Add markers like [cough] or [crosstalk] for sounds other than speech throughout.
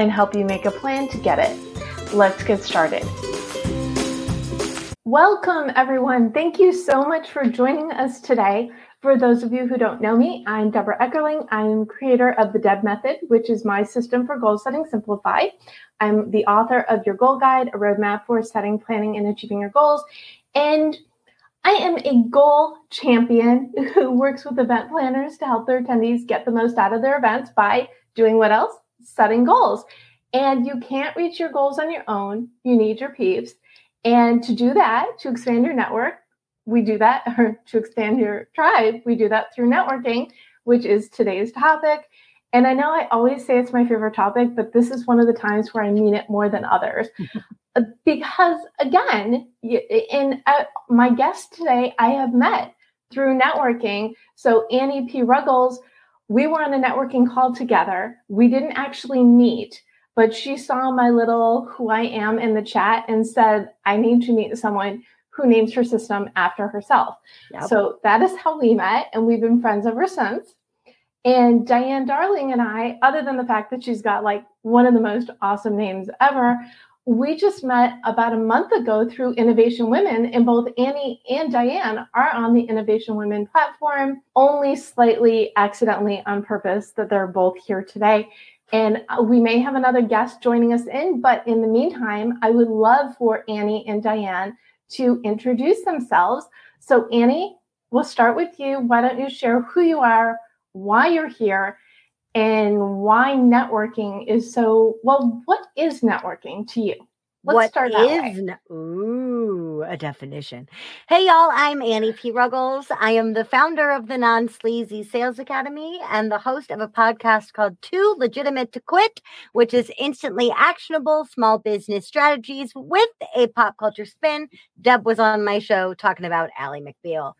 and help you make a plan to get it. Let's get started. Welcome, everyone. Thank you so much for joining us today. For those of you who don't know me, I'm Debra Eckerling. I'm creator of the Deb Method, which is my system for goal setting simplified. I'm the author of Your Goal Guide, a roadmap for setting, planning, and achieving your goals. And I am a goal champion who works with event planners to help their attendees get the most out of their events by doing what else? Setting goals. And you can't reach your goals on your own. You need your peeps. And to do that, to expand your network, we do that, [laughs] or to expand your tribe, we do that through networking, which is today's topic. And I know I always say it's my favorite topic, but this is one of the times where I mean it more than others. [laughs] Because again, in uh, my guest today, I have met through networking. So Annie P. Ruggles we were on a networking call together. We didn't actually meet, but she saw my little who I am in the chat and said, I need to meet someone who names her system after herself. Yep. So that is how we met, and we've been friends ever since. And Diane Darling and I, other than the fact that she's got like one of the most awesome names ever, we just met about a month ago through Innovation Women, and both Annie and Diane are on the Innovation Women platform, only slightly accidentally on purpose that they're both here today. And uh, we may have another guest joining us in, but in the meantime, I would love for Annie and Diane to introduce themselves. So, Annie, we'll start with you. Why don't you share who you are, why you're here, and why networking is so well what is networking to you? Let's what start is ne- ooh a definition. Hey y'all i'm annie p. Ruggles. I am the founder of the non-sleazy sales academy and the host of a podcast called too legitimate to quit which is instantly actionable small business strategies with a pop culture spin. Deb was on my show talking about ally mcbeal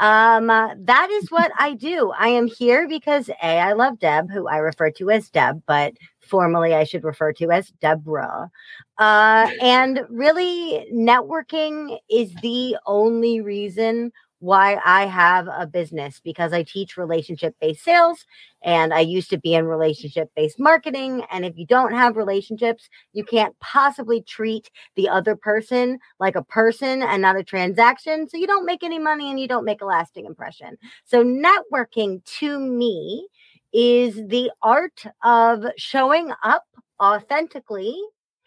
um, uh, that is what I do. I am here because A, I love Deb, who I refer to as Deb, but formally I should refer to as Deborah. Uh, and really, networking is the only reason why I have a business because I teach relationship based sales and I used to be in relationship based marketing. And if you don't have relationships, you can't possibly treat the other person like a person and not a transaction. So you don't make any money and you don't make a lasting impression. So networking to me is the art of showing up authentically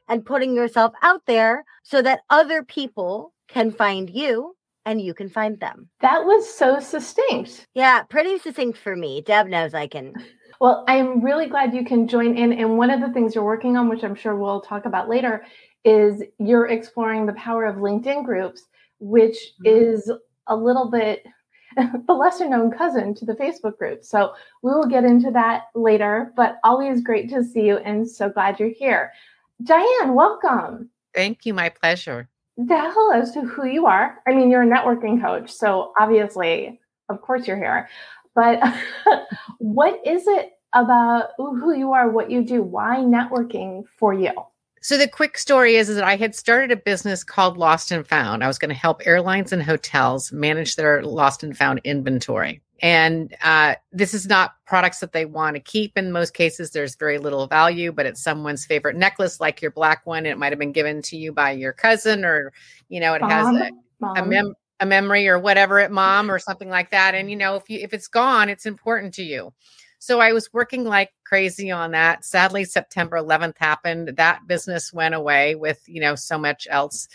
and putting yourself out there so that other people can find you and you can find them. That was so succinct. Yeah, pretty succinct for me. Deb knows I can. Well, I'm really glad you can join in. And one of the things you're working on, which I'm sure we'll talk about later, is you're exploring the power of LinkedIn groups, which mm-hmm. is a little bit [laughs] the lesser known cousin to the Facebook group. So we will get into that later, but always great to see you and so glad you're here. Diane, welcome. Thank you. My pleasure tell to who you are. I mean, you're a networking coach, so obviously, of course, you're here. But [laughs] what is it about who you are, what you do? Why networking for you? So the quick story is, is that I had started a business called Lost and Found. I was going to help airlines and hotels manage their lost and found inventory. And uh, this is not products that they want to keep. In most cases, there's very little value, but it's someone's favorite necklace, like your black one. It might have been given to you by your cousin, or you know, it mom, has a, a, mem- a memory or whatever at mom or something like that. And you know, if you if it's gone, it's important to you. So I was working like crazy on that. Sadly, September 11th happened. That business went away with, you know, so much else.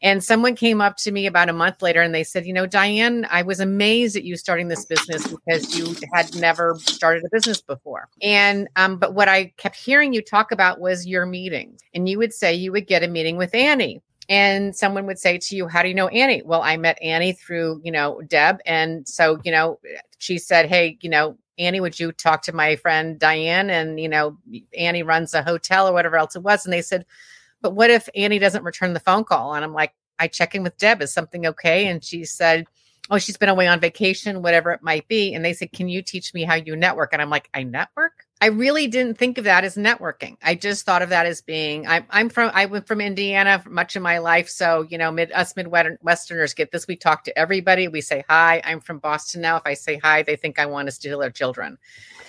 And someone came up to me about a month later and they said, You know, Diane, I was amazed at you starting this business because you had never started a business before. And, um, but what I kept hearing you talk about was your meetings. And you would say you would get a meeting with Annie and someone would say to you how do you know annie well i met annie through you know deb and so you know she said hey you know annie would you talk to my friend diane and you know annie runs a hotel or whatever else it was? And they said but what if annie doesn't return the phone call? And i'm like i check in with deb. Is something okay? And she said oh she's been away on vacation whatever it might be. And they said can you teach me how you network? And i'm like i network I really didn't think of that as networking. I just thought of that as being I, I'm from I went from Indiana much of my life, so you know, mid us Midwesterners get this. We talk to everybody. We say hi. I'm from Boston now. If I say hi, they think I want to steal their children.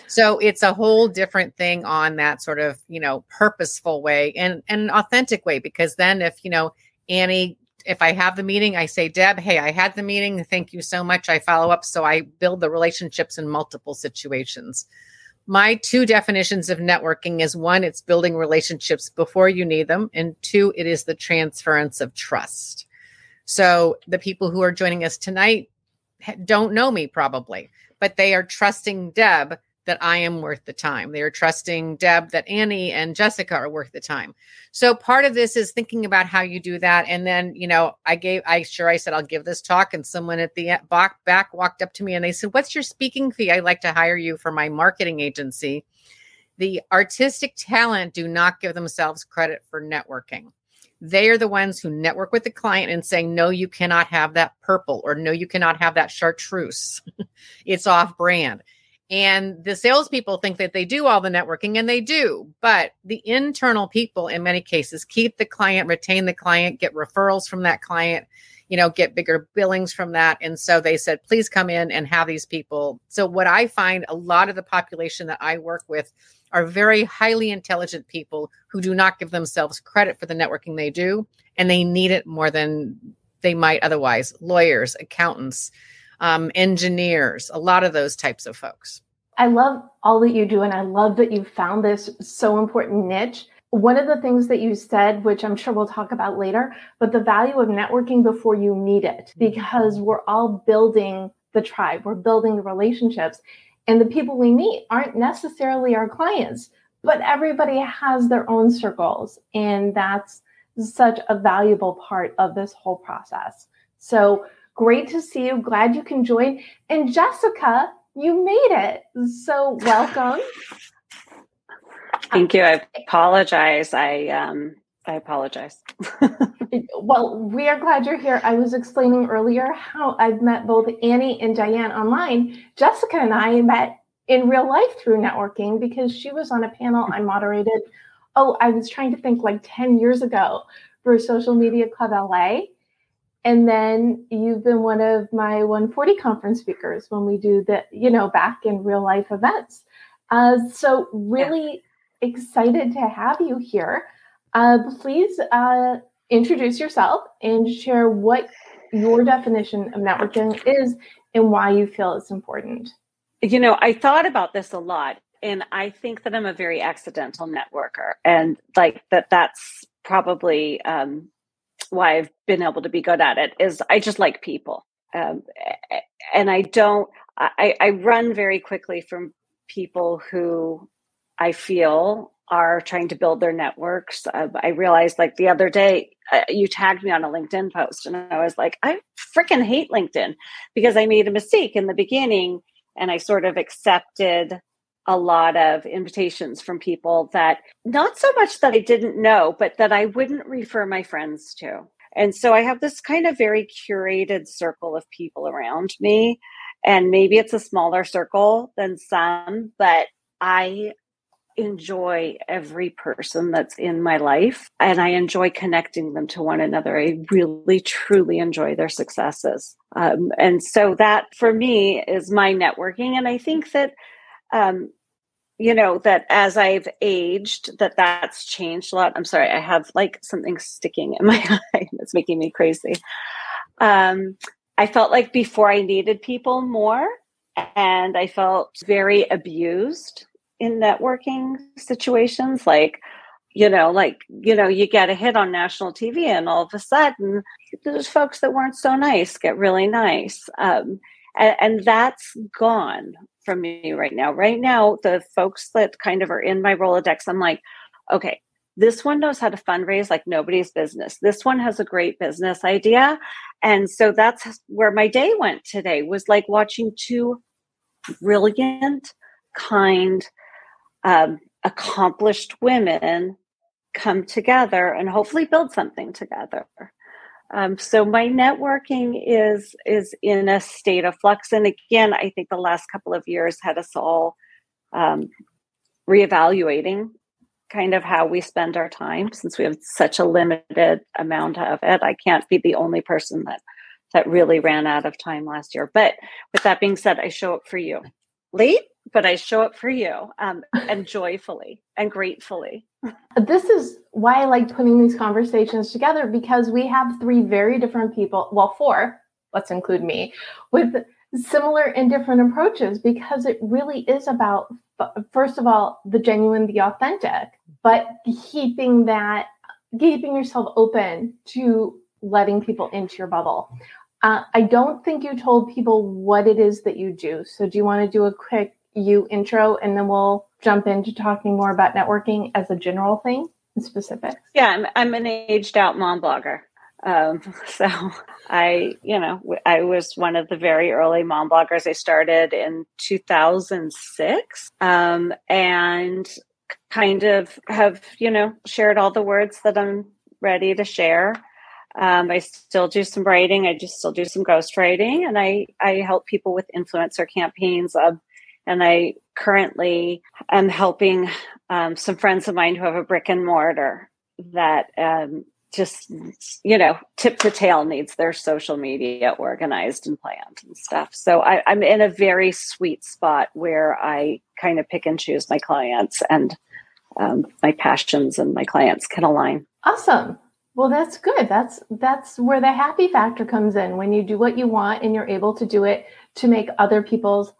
So it's a whole different thing on that sort of you know purposeful way and, and an authentic way. Because then if you know Annie if I have the meeting, I say, Deb, hey, I had the meeting. Thank you so much. I follow up. So I build the relationships in multiple situations my two definitions of networking is one, it's building relationships before you need them. And two, it is the transference of trust. So the people who are joining us tonight don't know me probably, but they are trusting Deb that I am worth the time. They are trusting Deb that Annie and Jessica are worth the time. So part of this is thinking about how you do that. And then, you know, I gave, I sure I said, I'll give this talk. And someone at the back, back walked up to me and they said, What's your speaking fee? I'd like to hire you for my marketing agency. The artistic talent do not give themselves credit for networking. They are the ones who network with the client and saying, no, you cannot have that purple or no, you cannot have that chartreuse. [laughs] it's off brand. And the salespeople think that they do all the networking, and they do. But the internal people, in many cases, keep the client, retain the client, get referrals from that client, you know, get bigger billings from that. And so they said, please come in and have these people. So, what I find a lot of the population that I work with are very highly intelligent people who do not give themselves credit for the networking they do, and they need it more than they might otherwise. Lawyers, accountants, um, engineers, a lot of those types of folks. I love all that you do, and I love that you found this so important niche. One of the things that you said, which I'm sure we'll talk about later, but the value of networking before you need it, because we're all building the tribe, we're building the relationships, and the people we meet aren't necessarily our clients, but everybody has their own circles, and that's such a valuable part of this whole process. So, Great to see you. Glad you can join. And Jessica, you made it. So welcome. [laughs] Thank you. I apologize. I um I apologize. [laughs] well, we are glad you're here. I was explaining earlier how I've met both Annie and Diane online. Jessica and I met in real life through networking because she was on a panel I moderated. Oh, I was trying to think like 10 years ago for Social Media Club LA. And then you've been one of my 140 conference speakers when we do the, you know, back in real life events. Uh, so really yeah. excited to have you here. Uh, please uh, introduce yourself and share what your definition of networking is and why you feel it's important. You know, I thought about this a lot and I think that I'm a very accidental networker and like that that's probably um, why I've been able to be good at it is I just like people. Um, and I don't, I, I run very quickly from people who I feel are trying to build their networks. Uh, I realized like the other day, uh, you tagged me on a LinkedIn post, and I was like, I freaking hate LinkedIn because I made a mistake in the beginning and I sort of accepted a lot of invitations from people that not so much that I didn't know, but that I wouldn't refer my friends to. And so I have this kind of very curated circle of people around me. And maybe it's a smaller circle than some, but I enjoy every person that's in my life and I enjoy connecting them to one another. I really, truly enjoy their successes. Um, and so that for me is my networking. And I think that um, you know that as i've aged that that's changed a lot. I'm sorry i have like something sticking in [laughs] my eye that's making me crazy. Um i felt like before i needed people more and i felt very abused in networking situations like you know like you know you get a hit on national tv and all of a sudden those folks that weren't so nice get really nice. Um, and, and that's gone from me right now. Right now the folks that kind of are in my rolodex i'm like okay this one knows how to fundraise like nobody's business. This one has a great business idea. And so that's where my day went today was like watching two brilliant kind um, accomplished women come together and hopefully build something together um, so my networking is is in a state of flux. And again i think the last couple of years had us all um, reevaluating kind of how we spend our time since we have such a limited amount of it. I can't be the only person that that really ran out of time last year. But with that being said i show up for you late but I show up for you um, [laughs] and joyfully and gratefully. This is why I like putting these conversations together because we have three very different people, well, four, let's include me, with similar and different approaches because it really is about, first of all, the genuine, the authentic, but keeping that, keeping yourself open to letting people into your bubble. Uh, I don't think you told people what it is that you do. So, do you want to do a quick you intro and then we'll jump into talking more about networking as a general thing in specifics? Yeah, I'm, I'm an aged out mom blogger. Um, [laughs] so I, you know, I was one of the very early mom bloggers. I started in 2006 um, and kind of have, you know, shared all the words that I'm ready to share. Um, I still do some writing. I just still do some ghostwriting, and I I help people with influencer campaigns. And I currently am helping um, some friends of mine who have a brick and mortar that um, just you know tip to tail needs their social media organized and planned and stuff so I, i'm in a very sweet spot where i kind of pick and choose my clients and um, my passions and my clients can align awesome well that's good that's that's where the happy factor comes in when you do what you want and you're able to do it to make other people's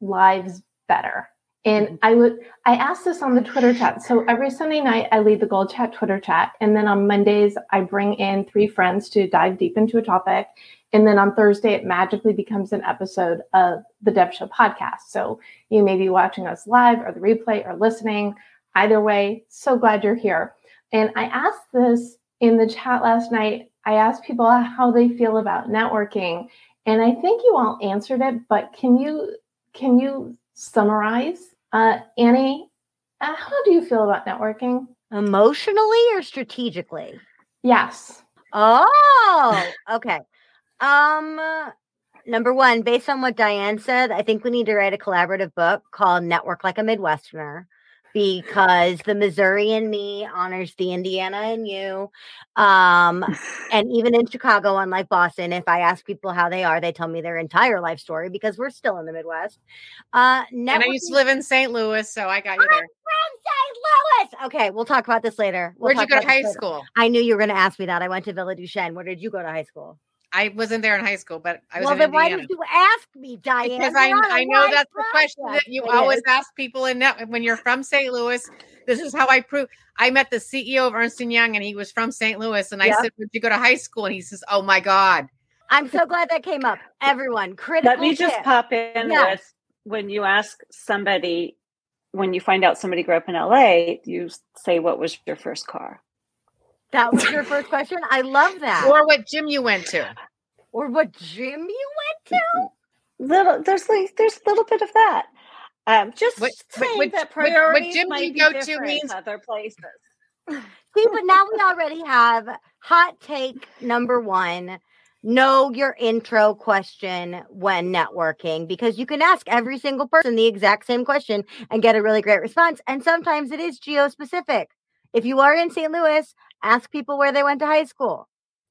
lives better. And mm-hmm. I would I asked this on the Twitter chat. So every Sunday night I lead the Goal Chat Twitter chat. And then on Mondays I bring in three friends to dive deep into a topic. And then on Thursday it magically becomes an episode of the Deb Show podcast. So you may be watching us live or the replay or listening. Either way, so glad you're here. And I asked this in the chat last night. I asked people how they feel about networking. And I think you all answered it, but can you can you summarize? Uh, Annie, uh, how do you feel about networking? Emotionally or strategically? Yes. Oh, okay. Um, number one, based on what Diane said, I think we need to write a collaborative book called Network Like a Midwesterner because the Missouri and me honors the Indiana and you. Um, [laughs] and even in Chicago, unlike Boston, if I ask people how they are, they tell me their entire life story because we're still in the Midwest. Uh, and I used to live in St. Louis, so I got you there. From St. Louis. Okay, we'll talk about this later. We'll Where'd you go to high school? I knew you were going to ask me that. I went to Villa Duchesne. Where did you go to high school? I wasn't there in high school, but I was. Well, then Indiana. why did you ask me, Diane? Because I, I know that's the question that you always ask people in that when you're from St. Louis. This is how I prove. I met the CEO of Ernst and Young, and he was from St. Louis. And I said, "Would you go to high school?" And he says, "Oh my God." I'm so glad that came up. Everyone, critical. Let me tip. just pop in yes. with when you ask somebody when you find out somebody grew up in LA, you say, "What was your first car?" That was your first question. I love that. Or what gym you went to. Or what gym you went to. Little there's like there's a little bit of that. Um, just what, saying which, that priorities what, gym might you go to means other places. See, but now we already have hot take number one. Know your intro question when networking because you can ask every single person the exact same question and get a really great response. And sometimes it is geo specific. If you are in St. Louis, ask people where they went to high school.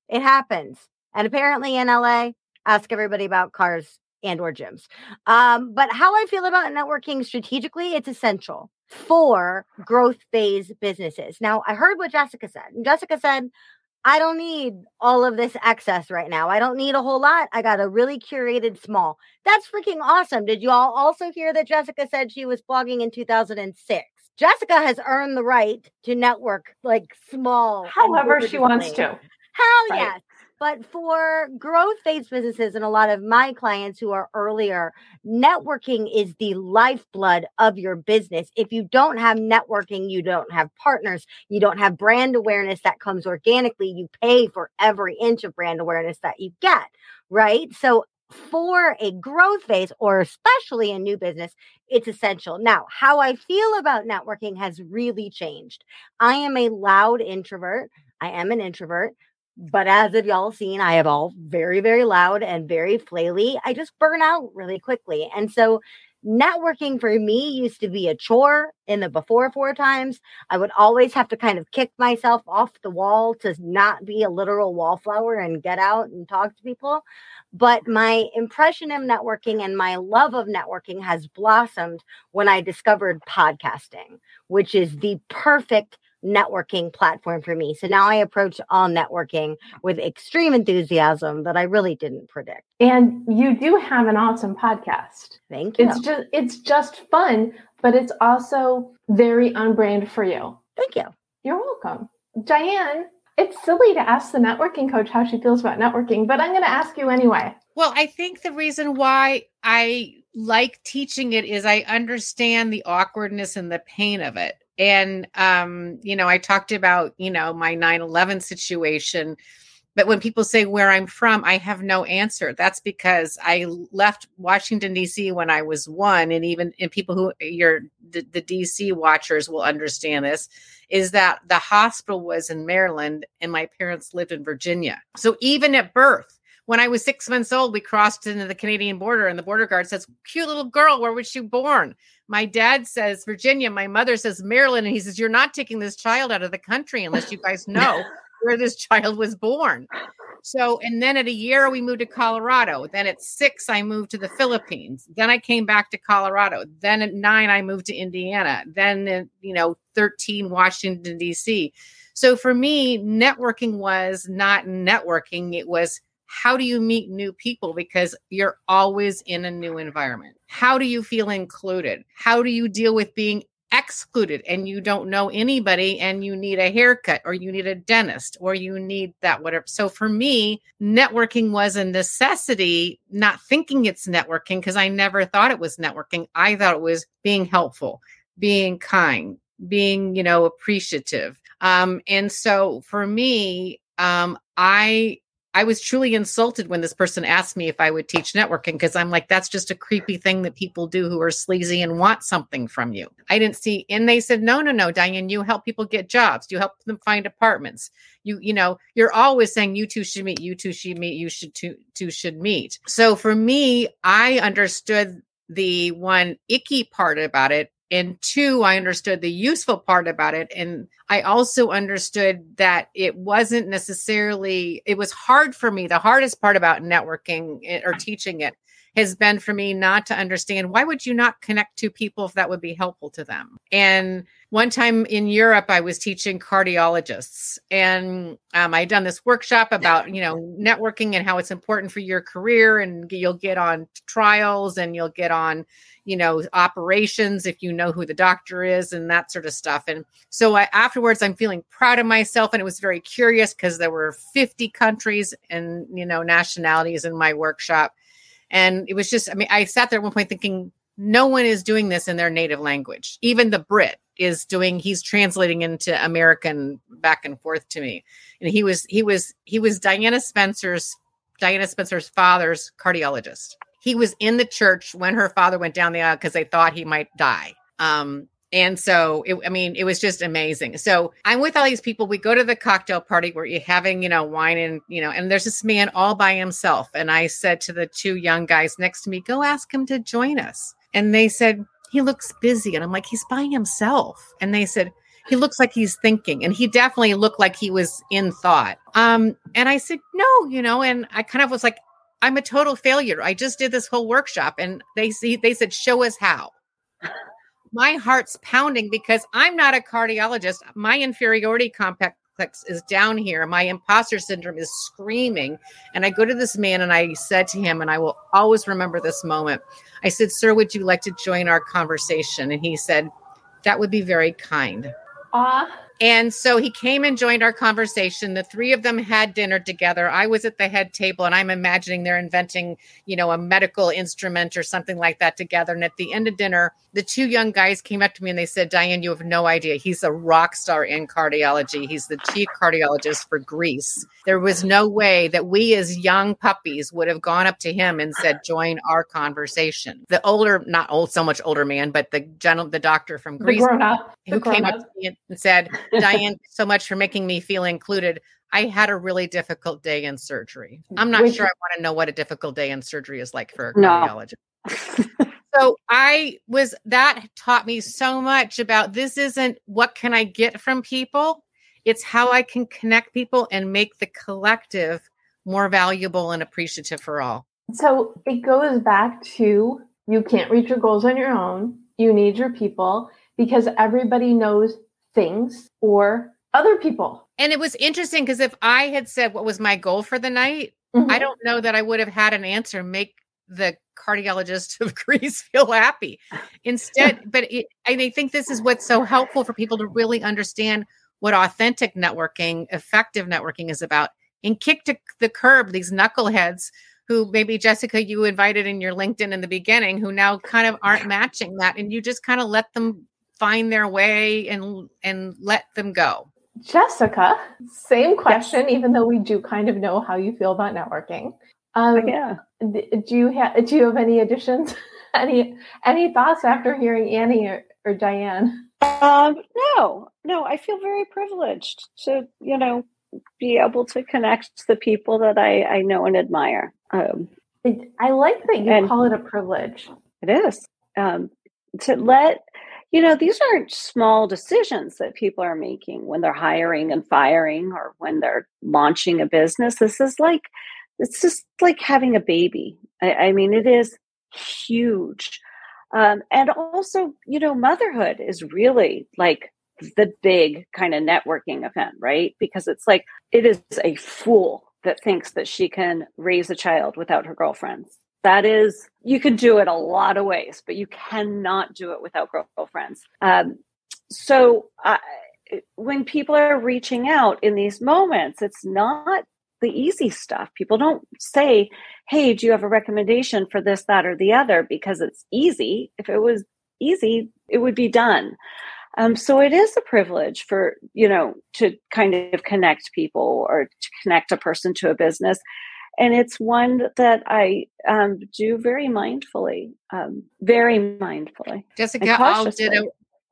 It happens. And apparently in LA, ask everybody about cars and or gyms. Um, but how I feel about networking strategically, it's essential for growth phase businesses. Now, I heard what Jessica said. Jessica said, I don't need all of this excess right now. I don't need a whole lot. I got a really curated small. That's freaking awesome. Did you all also hear that Jessica said she was blogging in 2006? Jessica has earned the right to network like small. However, she wants to. Hell right. yes. But for growth phase businesses and a lot of my clients who are earlier, networking is the lifeblood of your business. If you don't have networking, you don't have partners, you don't have brand awareness that comes organically. You pay for every inch of brand awareness that you get, right? So for a growth phase or especially a new business, it's essential. Now, how I feel about networking has really changed. I am a loud introvert. I am an introvert. But as of y'all seen, I have all very, very loud and very flaily. I just burn out really quickly. And so networking for me used to be a chore in the before four times. I would always have to kind of kick myself off the wall to not be a literal wallflower and get out and talk to people. But my impression of networking and my love of networking has blossomed when I discovered podcasting, which is the perfect networking platform for me. So now I approach all networking with extreme enthusiasm that I really didn't predict. And you do have an awesome podcast. Thank you. It's just it's just fun, but it's also very on brand for you. Thank you. You're welcome. Diane, it's silly to ask the networking coach how she feels about networking, but I'm going to ask you anyway. Well, I think the reason why I like teaching it is I understand the awkwardness and the pain of it and um you know i talked about you know my 9-11 situation but when people say where i'm from i have no answer. That's because i left washington d.c when i was one and even and people who your the, the dc watchers will understand this is that the hospital was in maryland and my parents lived in virginia. So even at birth when I was six months old, we crossed into the Canadian border, and the border guard says, Cute little girl, where was she born? My dad says Virginia, my mother says Maryland, and he says, You're not taking this child out of the country unless you guys know [laughs] where this child was born. So, and then at a year, we moved to Colorado. Then at six, I moved to the Philippines. Then I came back to Colorado. Then at nine, I moved to Indiana. Then, at, you know, 13, Washington, D.C. So for me, networking was not networking, it was how do you meet new people? Because you're always in a new environment. How do you feel included? How do you deal with being excluded and you don't know anybody and you need a haircut or you need a dentist or you need that whatever? So for me networking was a necessity not thinking it's networking because i never thought it was networking. I thought it was being helpful being kind being you know appreciative. Um and so for me um i I was truly insulted when this person asked me if I would teach networking because I'm like, that's just a creepy thing that people do who are sleazy and want something from you. I didn't see, and they said, no, no, no, Diane, you help people get jobs. You help them find apartments. You, you know, you're always saying you two should meet, you two should meet, you should two, two should meet. So for me, I understood the one icky part about it and two i understood the useful part about it. And i also understood that it wasn't necessarily it was hard for me. The hardest part about networking eh, or teaching it has been for me not to understand why would you not connect to people if that would be helpful to them? And one time in europe i was teaching cardiologists and um, i'd done this workshop about you know networking and how it's important for your career and you'll get on trials and you'll get on you know operations if you know who the doctor is and that sort of stuff. And so I, afterwards i'm feeling proud of myself and it was very curious because there were 50 countries and you know nationalities in my workshop and it was just i mean i sat there at one point thinking no one is doing this in their native language. Even the brit is doing he's translating into american back and forth to me. And he was he was he was diana spencer's diana spencer's father's cardiologist. He was in the church when her father went down the aisle because they thought he might die. Um, and so, it, I mean, it was just amazing. So I'm with all these people. We go to the cocktail party where you're having, you know, wine and, you know, and there's this man all by himself. And I said to the two young guys next to me, go ask him to join us. And they said, he looks busy. And I'm like, he's by himself. And they said, he looks like he's thinking. And he definitely looked like he was in thought. Um, and I said, no, you know, and I kind of was like, I'm a total failure. I just did this whole workshop and they see they said show us how. My heart's pounding because I'm not a cardiologist. My inferiority complex is down here. My imposter syndrome is screaming. And I go to this man and I said to him, and I will always remember this moment. I said, Sir, would you like to join our conversation? And he said, That would be very kind. Ah. And so he came and joined our conversation. The three of them had dinner together. I was at the head table and I'm imagining they're inventing, you know, a medical instrument or something like that together. And at the end of dinner, the two young guys came up to me and they said, Diane, you have no idea. He's a rock star in cardiology. He's the chief cardiologist for Greece. There was no way that we as young puppies would have gone up to him and said, join our conversation. The older, not old, so much older man, but the general, the doctor from Greece who came up to me and said, Diane, so much for making me feel included. I had a really difficult day in surgery. I'm not Which, sure I want to know what a difficult day in surgery is like for a cardiologist. No. so I was that taught me so much about this isn't what can I get from people? It's how I can connect people and make the collective more valuable and appreciative for all. So it goes back to you can't reach your goals on your own. You need your people because everybody knows things or other people. And it was interesting because if I had said what was my goal for the night, mm-hmm. I don't know that I would have had an answer make the cardiologist of [laughs] Greece feel happy. Instead, [laughs] but it, I think this is what's so helpful for people to really understand what authentic networking, effective networking is about, and kick to the curb these knuckleheads who maybe Jessica you invited in your LinkedIn in the beginning who now kind of aren't matching that and you just kind of let them find their way and and let them go. Jessica, same question, yes. even though we do kind of know how you feel about networking. Um, yeah. Do you have do you have any additions? [laughs] any any thoughts after hearing Annie or, or Diane? Um, no, no. I feel very privileged to you know be able to connect to the people that I I know and admire. Um, I like that you call it a privilege. It is um, to let you know, these aren't small decisions that people are making when they're hiring and firing or when they're launching a business. This is like, it's just like having a baby. I, I mean, it is huge. Um, and also, you know, motherhood is really like the big kind of networking event, right? Because it's like, it is a fool that thinks that she can raise a child without her girlfriends that is you can do it a lot of ways but you cannot do it without girlfriends. Um, so uh, when people are reaching out in these moments it's not the easy stuff. People don't say hey do you have a recommendation for this that or the other? because it's easy. If it was easy it would be done. Um, so it is a privilege for you know to kind of connect people or to connect a person to a business and it's one that I um, do very mindfully, um, very mindfully. Jessica, I'll ditto,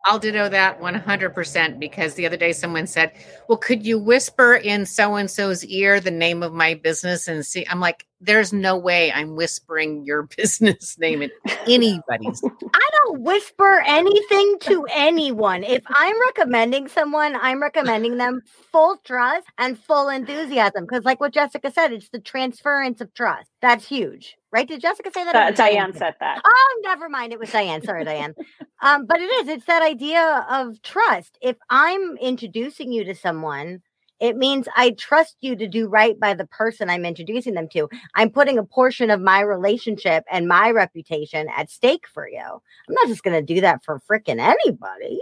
I'll ditto that 100% because the other day someone said, Well, could you whisper in so and so's ear the name of my business and see? I'm like, there's no way I'm whispering your [laughs] business name in anybody's. I don't whisper anything to anyone. If I'm recommending someone, I'm recommending them full trust and full enthusiasm. Because, like what Jessica said, it's the transference of trust. That's huge. Right? Did Jessica say that? Uh, Diane said that. Oh, never mind. It was Diane. Sorry, Diane. Um, but it is. It's that idea of trust. If I'm introducing you to someone, it means I trust you to do right by the person I'm introducing them to. I'm putting a portion of my relationship and my reputation at stake for you. I'm not just going to do that for freaking anybody.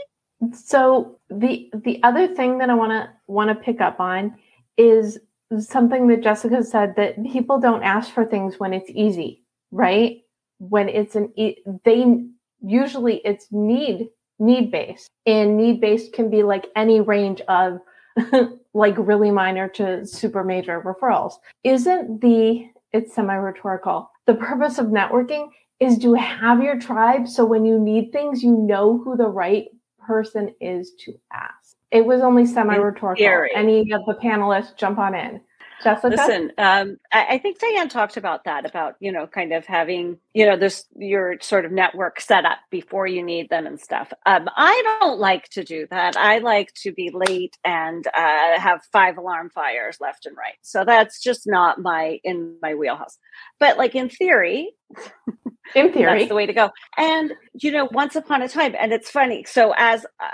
So the the other thing that I want to want to pick up on is something that Jessica said that people don't ask for things when it's easy, right? When it's an they usually it's need need based and need based can be like any range of [laughs] like really minor to super major referrals. Isn't the, it's semi rhetorical, the purpose of networking is to have your tribe so when you need things, you know who the right person is to ask. It was only semi rhetorical. Any of the panelists jump on in. Jessica? Listen, um, I, I, think Diane talked about that, about, you know, kind of having, you know, this, your sort of network set up before you need them and stuff. Um, I don't like to do that. I like to be late and uh, have five alarm fires left and right. So that's just not my, in my wheelhouse. But like in theory, in [laughs] theory, that's the way to go. And, you know, once upon a time, and it's funny. So as, uh,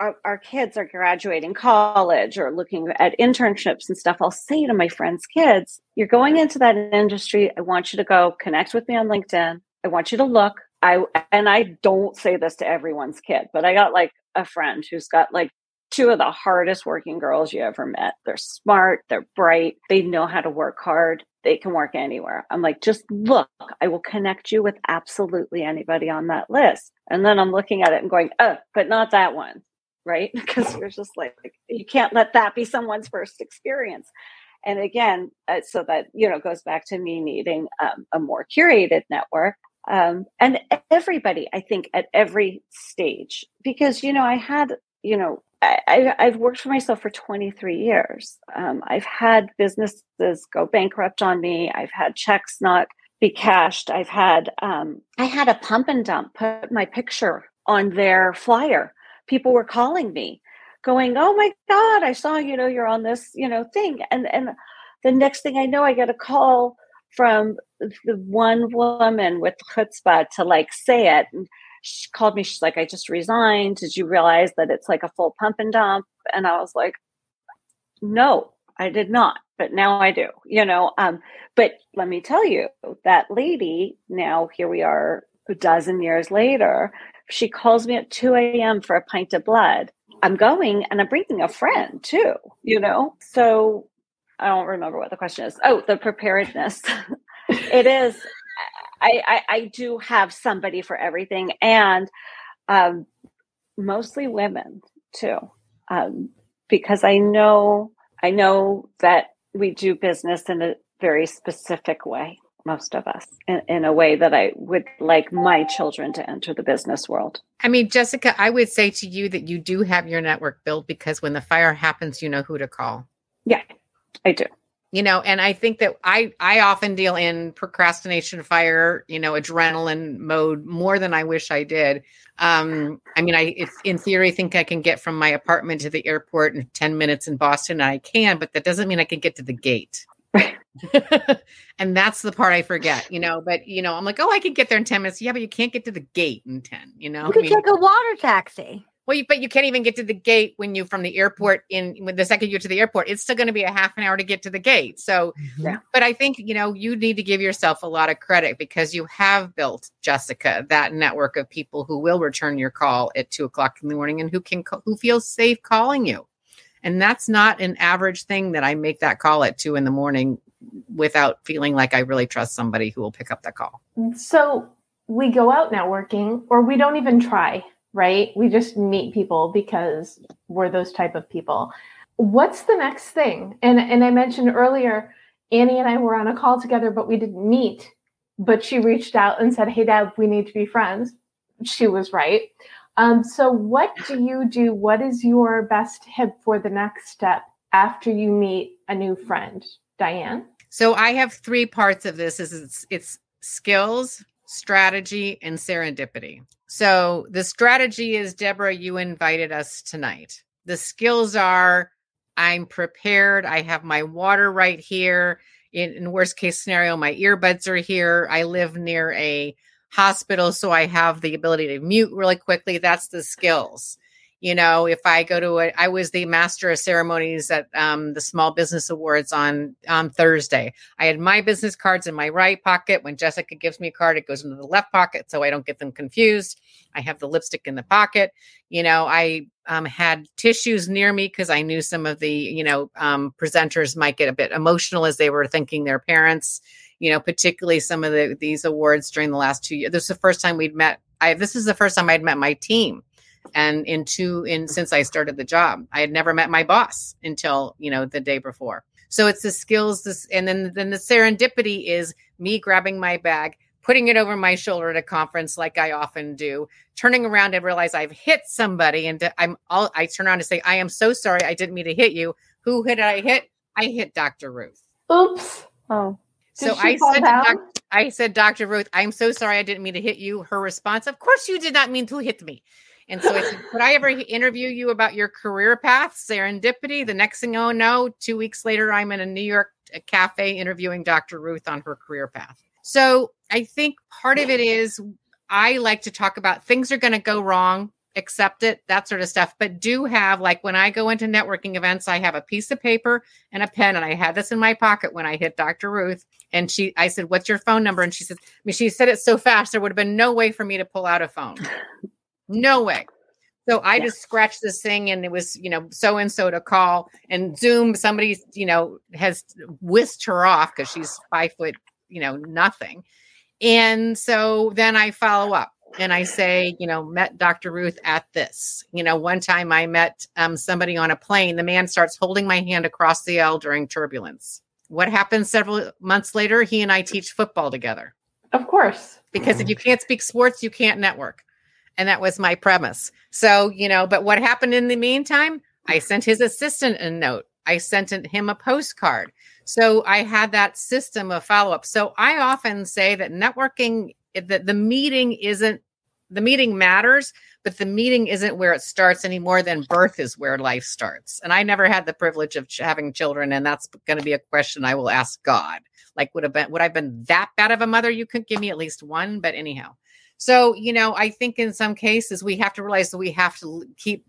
our, our, kids are graduating college or looking at internships and stuff, I'll say to my friends' kids, You're going into that industry. I want you to go connect with me on LinkedIn. I want you to look. I and I don't say this to everyone's kid, but I got like a friend who's got like two of the hardest working girls you ever met. They're smart, they're bright, they know how to work hard, they can work anywhere. I'm like, just look, I will connect you with absolutely anybody on that list. And then I'm looking at it and going, oh, but not that one right? [laughs] Because you're just like, you can't let that be someone's first experience. And again, uh, so that, you know, goes back to me needing um, a more curated network. Um, and everybody, I think, at every stage, because, you know, I had, you know, I, have worked for myself for 23 years. Um, I've had businesses go bankrupt on me. I've had checks not be cashed. I've had, um, I had a pump and dump put my picture on their flyer people were calling me going oh my god i saw you know you're on this you know thing. And and the next thing i know i get a call from the one woman with chutzpah to like say it. And she called me. She's like i just resigned. Did you realize that it's like a full pump and dump? And i was like no i did not but now i do you know um but let me tell you that lady now here we are a dozen years later she calls me at 2 a.m. for a pint of blood. I'm going and I'm bringing a friend too, you know? So I don't remember what the question is. Oh, the preparedness. [laughs] it is. I, I, I, do have somebody for everything and um, mostly women too. Um, because I know, I know that we do business in a very specific way most of us in, in, a way that I would like my children to enter the business world. I mean, Jessica, I would say to you that you do have your network built because when the fire happens, you know who to call. Yeah, I do. You know, and I think that I I often deal in procrastination fire, you know, adrenaline mode more than I wish I did. Um, I mean, I if in theory think I can get from my apartment to the airport in 10 minutes in Boston, I can, but that doesn't mean I can get to the gate. [laughs] and that's the part I forget, you know. But you know, I'm like, oh, I can get there in 10 minutes. Yeah, but you can't get to the gate in 10, you know. You could I mean, take a water taxi. Well, you, but you can't even get to the gate when you from the airport in when the second you're to the airport, it's still going to be a half an hour to get to the gate. So, mm-hmm. yeah. but I think you know you need to give yourself a lot of credit because you have built Jessica that network of people who will return your call at two o'clock in the morning and who can who feels safe calling you. And that's not an average thing that I make that call at two in the morning without feeling like I really trust somebody who will pick up the call. So we go out networking or we don't even try, right? We just meet people because we're those type of people. What's the next thing? And and I mentioned earlier Annie and I were on a call together but we didn't meet, but she reached out and said, "Hey Deb, we need to be friends." She was right. Um, so what do you do? What is your best tip for the next step after you meet a new friend? Diane? So I have three parts of this is it's, it's skills, strategy, and serendipity. So the strategy is Deborah, you invited us tonight. The skills are I'm prepared. I have my water right here. In, in worst case scenario, my earbuds are here. I live near a hospital, so I have the ability to mute really quickly. That's the skills you know if i go to a i was the master of ceremonies at um, the small business awards on on thursday. I had my business cards in my right pocket. When jessica gives me a card it goes into the left pocket so i don't get them confused. I have the lipstick in the pocket. You know i um, had tissues near me because i knew some of the you know um, presenters might get a bit emotional as they were thanking their parents. You know particularly some of the these awards during the last two years this is the first time we'd met i this is the first time i'd met my team and in two in since i started the job. I had never met my boss until you know the day before. So it's the skills this and then then the serendipity is me grabbing my bag putting it over my shoulder at a conference like i often do turning around and realize i've hit somebody and i'm all i turn around and say i am so sorry i didn't mean to hit you. Who did i hit? I hit dr ruth. Oops. Oh. So I said, doc, I said, Dr. Ruth, I'm so sorry I didn't mean to hit you. Her response, of course you did not mean to hit me. And so said, could I ever interview you about your career path, serendipity? The next thing I know, two weeks later, I'm in a New York cafe interviewing Dr. Ruth on her career path. So I think part of it is I like to talk about things are going to go wrong. accept it, that sort of stuff. But do have, like, when I go into networking events, I have a piece of paper and a pen. And I had this in my pocket when I hit Dr. Ruth. And she, I said, What's your phone number? And she said, I mean, she said it so fast, there would have been no way for me to pull out a phone. No way. So I yeah. just scratched this thing and it was, you know, so and so to call and Zoom, somebody, you know, has whisked her off because she's five foot, you know, nothing. And so then I follow up and I say, you know, met Dr. Ruth at this. You know, one time I met um, somebody on a plane. The man starts holding my hand across the aisle during turbulence. What happens several months later? He and I teach football together. Of course. Because if you can't speak sports, you can't network. And that was my premise. So, you know, but what happened in the meantime? I sent his assistant a note. I sent him a postcard. So I had that system of follow up. So I often say that networking, that the meeting isn't, the meeting matters, but the meeting isn't where it starts any more than birth is where life starts. And I never had the privilege of having children. And that's going to be a question I will ask God. Like, would have been, would I've been that bad of a mother? You could give me at least one, but anyhow. So, you know, I think in some cases we have to realize that we have to keep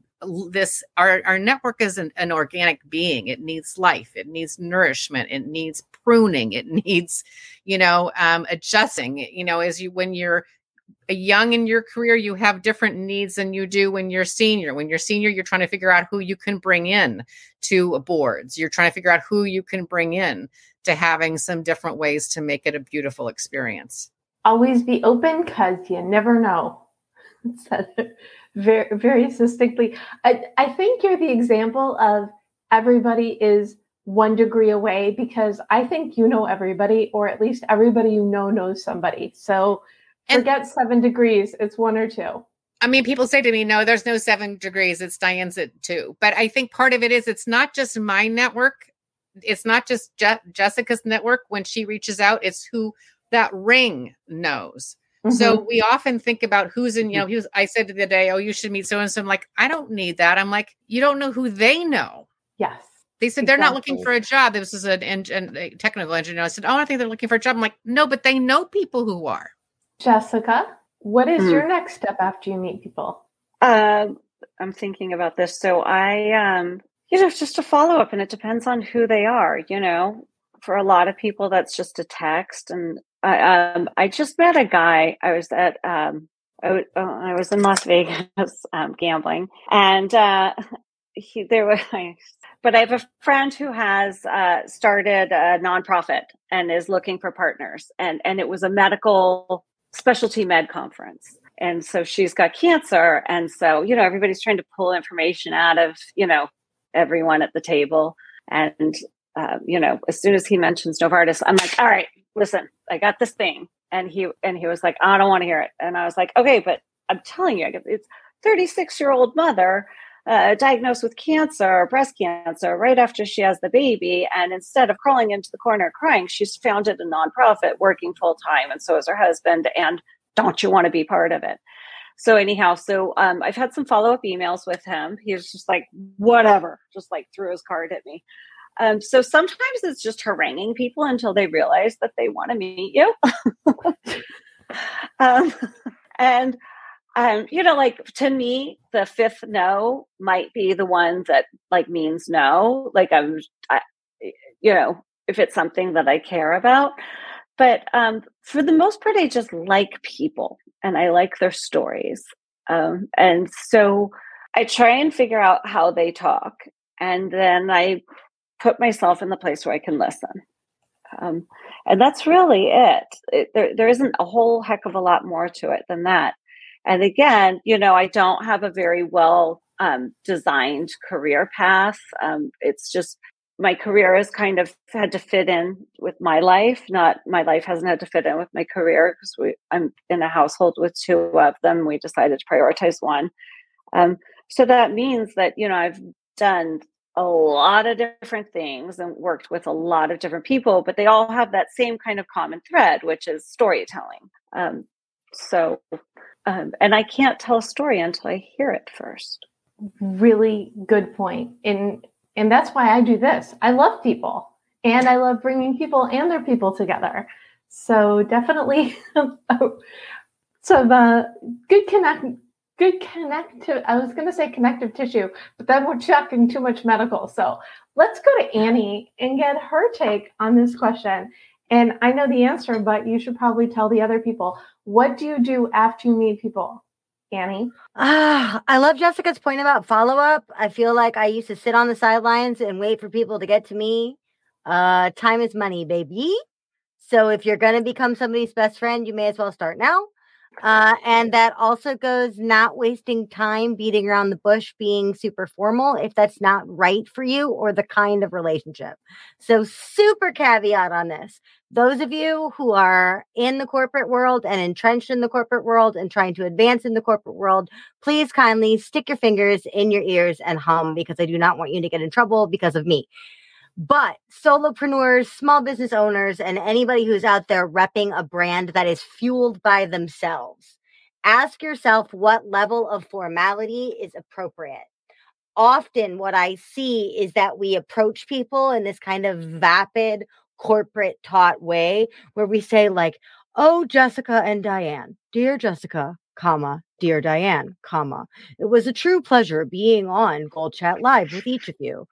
this our, our network is an, an organic being. It needs life. It needs nourishment. It needs pruning. It [laughs] needs you know um, adjusting. You know as you when you're young in your career you have different needs than you do when you're senior. When you're senior you're trying to figure out who you can bring in to boards. You're trying to figure out who you can bring in to having some different ways to make it a beautiful experience always be open because you never know. [laughs] very, very succinctly. I, I think you're the example of everybody is one degree away because I think you know everybody, or at least everybody you know knows somebody. So forget and, seven degrees, it's one or two. I mean, people say to me, no, there's no seven degrees, it's Diane's at two. But I think part of it is it's not just my network, it's not just Je- Jessica's network when she reaches out, it's who that ring knows. Mm-hmm. So we often think about who's in, you know, he was, I said to the day, oh, you should meet so and so. I'm like, I don't need that. I'm like, you don't know who they know. Yes. They said exactly. they're not looking for a job. This is an en- a technical engineer. I said, oh, I think they're looking for a job. I'm like, no, but they know people who are. Jessica, what is mm. your next step after you meet people? Um, I'm thinking about this. So I, um, you know, it's just a follow up, and it depends on who they are. You know, for a lot of people, that's just a text, and I, um, I just met a guy. I was at um, uh, was in Las [laughs] Vegas um, gambling, and uh, [laughs] he there was. [laughs] But I have a friend who has uh, started a nonprofit and is looking for partners, and and it was a medical specialty med conference, and so she's got cancer, and so you know everybody's trying to pull information out of you know everyone at the table, and uh, you know as soon as he mentions Novartis, I'm like, all right, listen, I got this thing. And he and he was like, I don't want to hear it. And I was like, okay, but I'm telling you, it's 36 year old mother uh, diagnosed with cancer, breast cancer, right after she has the baby. And instead of crawling into the corner crying, she's founded a nonprofit working full time, and so is her husband. And don't you want to be part of it? So anyhow, so um, I've had some follow up emails with him. He was just like, whatever, just like threw his card at me. Um, so sometimes it's just haranguing people until they realize that they want to meet you. [laughs] um, and um, you know, like to me, the fifth no might be the one that like means no. Like I'm, I, you know, if it's something that I care about. But um, for the most part, I just like people and I like their stories. Um, and so I try and figure out how they talk. And then I put myself in the place where I can listen. Um, and that's really it. it. there, there isn't a whole heck of a lot more to it than that. And again, you know, I don't have a very well um, designed career path. Um, it's just my career has kind of had to fit in with my life. Not my life hasn't had to fit in with my career because I'm in a household with two of them. We decided to prioritize one. Um, so that means that you know I've done a lot of different things and worked with a lot of different people, but they all have that same kind of common thread, which is storytelling. Um, so, um, and I can't tell a story until I hear it first. Really good point. And and that's why I do this. I love people, and I love bringing people and their people together. So definitely [laughs] some uh, good connect good connective. I was going to say connective tissue, but then we're talking too much medical. So let's go to Annie and get her take on this question. And I know the answer, but you should probably tell the other people. What do you do after you meet people? Annie? Ah, I love Jessica's point about follow up. I feel like I used to sit on the sidelines and wait for people to get to me. Uh, time is money, baby. So if you're going to become somebody's best friend, you may as well start now. Uh, and that also goes not wasting time beating around the bush, being super formal if that's not right for you or the kind of relationship. So, super caveat on this. Those of you who are in the corporate world and entrenched in the corporate world and trying to advance in the corporate world, please kindly stick your fingers in your ears and hum because I do not want you to get in trouble because of me. But solopreneurs, small business owners, and anybody who's out there repping a brand that is fueled by themselves, ask yourself what level of formality is appropriate. Often, what I see is that we approach people in this kind of vapid, corporate taught way where we say, like, Oh, Jessica and Diane, dear Jessica, comma, dear Diane, comma. It was a true pleasure being on Goal Chat Live with each of you.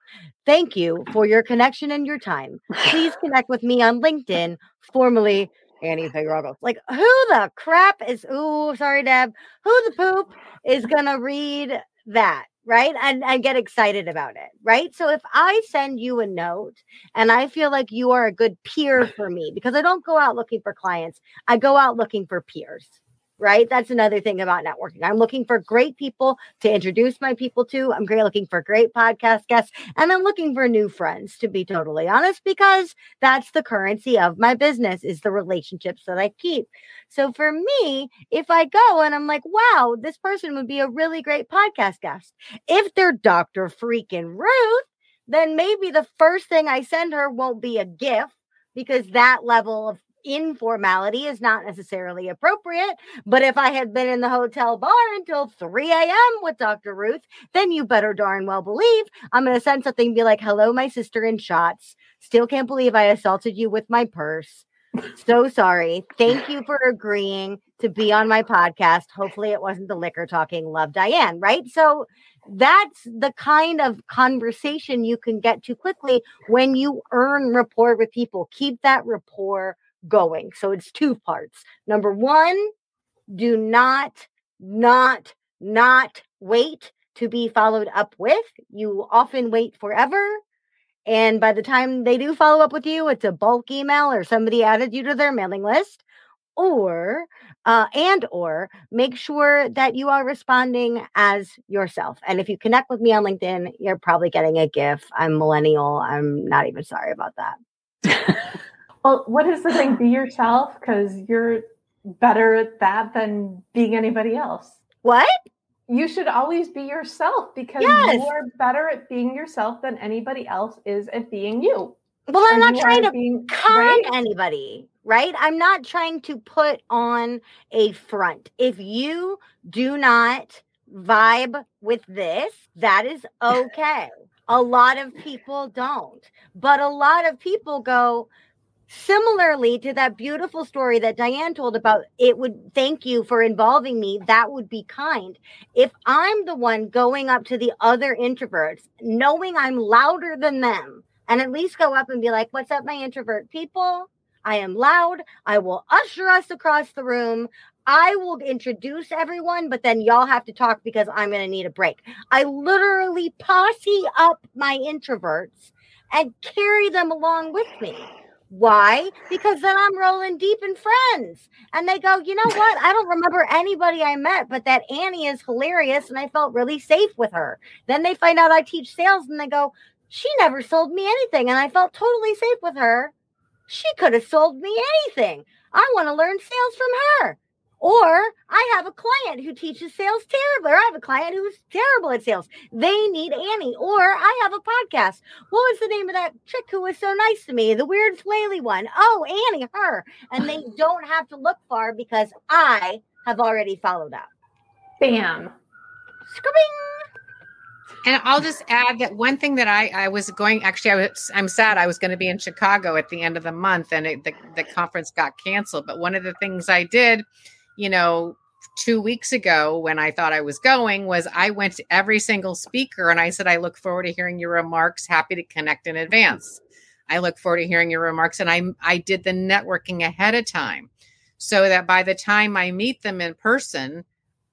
Thank you for your connection and your time. Please [laughs] connect with me on LinkedIn, formerly Annie Figueroa. Like, who the crap is, ooh, sorry, Deb, who the poop is going to read that? Right. And, and get excited about it. Right. So if I send you a note and I feel like you are a good peer for me, because I don't go out looking for clients, I go out looking for peers right? That's another thing about networking. I'm looking for great people to introduce my people to. I'm great looking for great podcast guests and I'm looking for new friends to be totally honest because that's the currency of my business is the relationships that I keep. So for me, if I go and I'm like, wow, this person would be a really great podcast guest. If they're Dr. freaking Ruth, then maybe the first thing I send her won't be a gift because that level of informality is not necessarily appropriate. But if I had been in the hotel bar until 3 a.m. with Dr. Ruth, then you better darn well believe I'm going to send something and be like, hello, my sister in shots. Still can't believe I assaulted you with my purse. So sorry. Thank you for agreeing to be on my podcast. Hopefully, it wasn't the liquor talking. Love Diane, right? So, that's the kind of conversation you can get to quickly when you earn rapport with people. Keep that rapport going. So it's two parts. Number one, do not, not, not wait to be followed up with. You often wait forever. And by the time they do follow up with you, it's a bulk email or somebody added you to their mailing list. Or, uh, and or make sure that you are responding as yourself. And if you connect with me on LinkedIn, you're probably getting a GIF. I'm millennial. I'm not even sorry about that. [laughs] Well, what is the thing? Be yourself because you're better at that than being anybody else. What? You should always be yourself because yes. you are better at being yourself than anybody else is at being you. Well, I'm not trying to being, con right? anybody, right? I'm not trying to put on a front. If you do not vibe with this, that is [laughs] okay. a lot of people don't. But a lot of people go, Similarly to that beautiful story that Diane told about, it would thank you for involving me. That would be kind. If I'm the one going up to the other introverts, knowing I'm louder than them, and at least go up and be like, What's up, my introvert people? I am loud. I will usher us across the room. I will introduce everyone, but then y'all have to talk because I'm going to need a break. I literally posse up my introverts and carry them along with me. Why? Because then I'm rolling deep in friends. And they go, you know [laughs] what? I don't remember anybody I met, but that Annie is hilarious. And I felt really safe with her. Then they find out I teach sales and they go, she never sold me anything. And I felt totally safe with her. She could have sold me anything. I want to learn sales from her. Or I have a client who teaches sales terribly, or I have a client who's terrible at sales. They need Annie. Or I have a podcast. What was the name of that chick who was so nice to me? The weird flaily one. Oh, Annie, her. And they [laughs] don't have to look far because I have already followed up. Bam. Scribbing. And I'll just add that one thing that I, I was going actually I was I'm sad I was going to be in Chicago at the end of the month and it, the the conference got canceled. But one of the things I did you know, two weeks ago when I thought I was going was I went to every single speaker and I said, I look forward to hearing your remarks. Happy to connect in advance. I look forward to hearing your remarks. And I, I did the networking ahead of time so that by the time I meet them in person,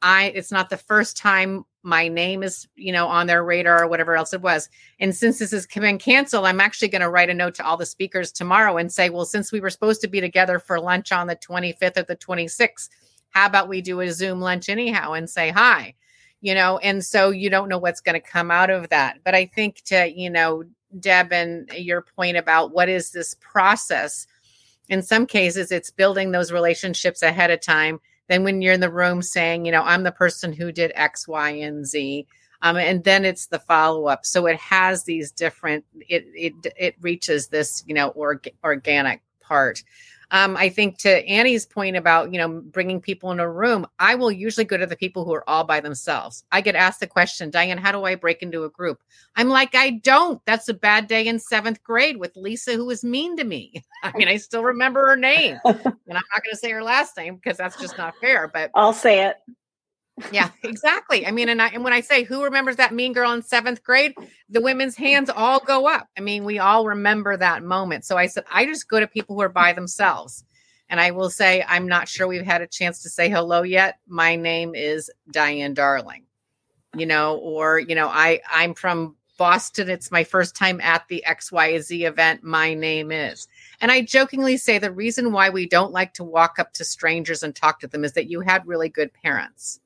I it's not the first time my name is you know on their radar or whatever else it was and since this has been canceled i'm actually going to write a note to all the speakers tomorrow and say well since we were supposed to be together for lunch on the 25th or the 26th how about we do a zoom lunch anyhow and say hi you know and so you don't know what's going to come out of that but i think to you know deb and your point about what is this process in some cases it's building those relationships ahead of time then when you're in the room saying, you know, I'm the person who did X, Y, and Z. Um, and then it's the follow up. So it has these different. It it it reaches this you know org- organic part. Um, I think to Annie's point about you know bringing people in a room, I will usually go to the people who are all by themselves. I get asked the question, Diane, how do I break into a group? I'm like, I don't. That's a bad day in seventh grade with Lisa, who was mean to me. [laughs] I mean, I still remember her name, [laughs] and I'm not going to say her last name because that's just not fair. But I'll say it yeah, exactly. I mean, and I and when I say who remembers that mean girl in seventh grade, the women's hands all go up. I mean, we all remember that moment. So I said, I just go to people who are by themselves. And I will say, I'm not sure we've had a chance to say hello yet. My name is Diane Darling, you know, or, you know, I, I'm from Boston. It's my first time at the XYZ event. My name is. And I jokingly say the reason why we don't like to walk up to strangers and talk to them is that you had really good parents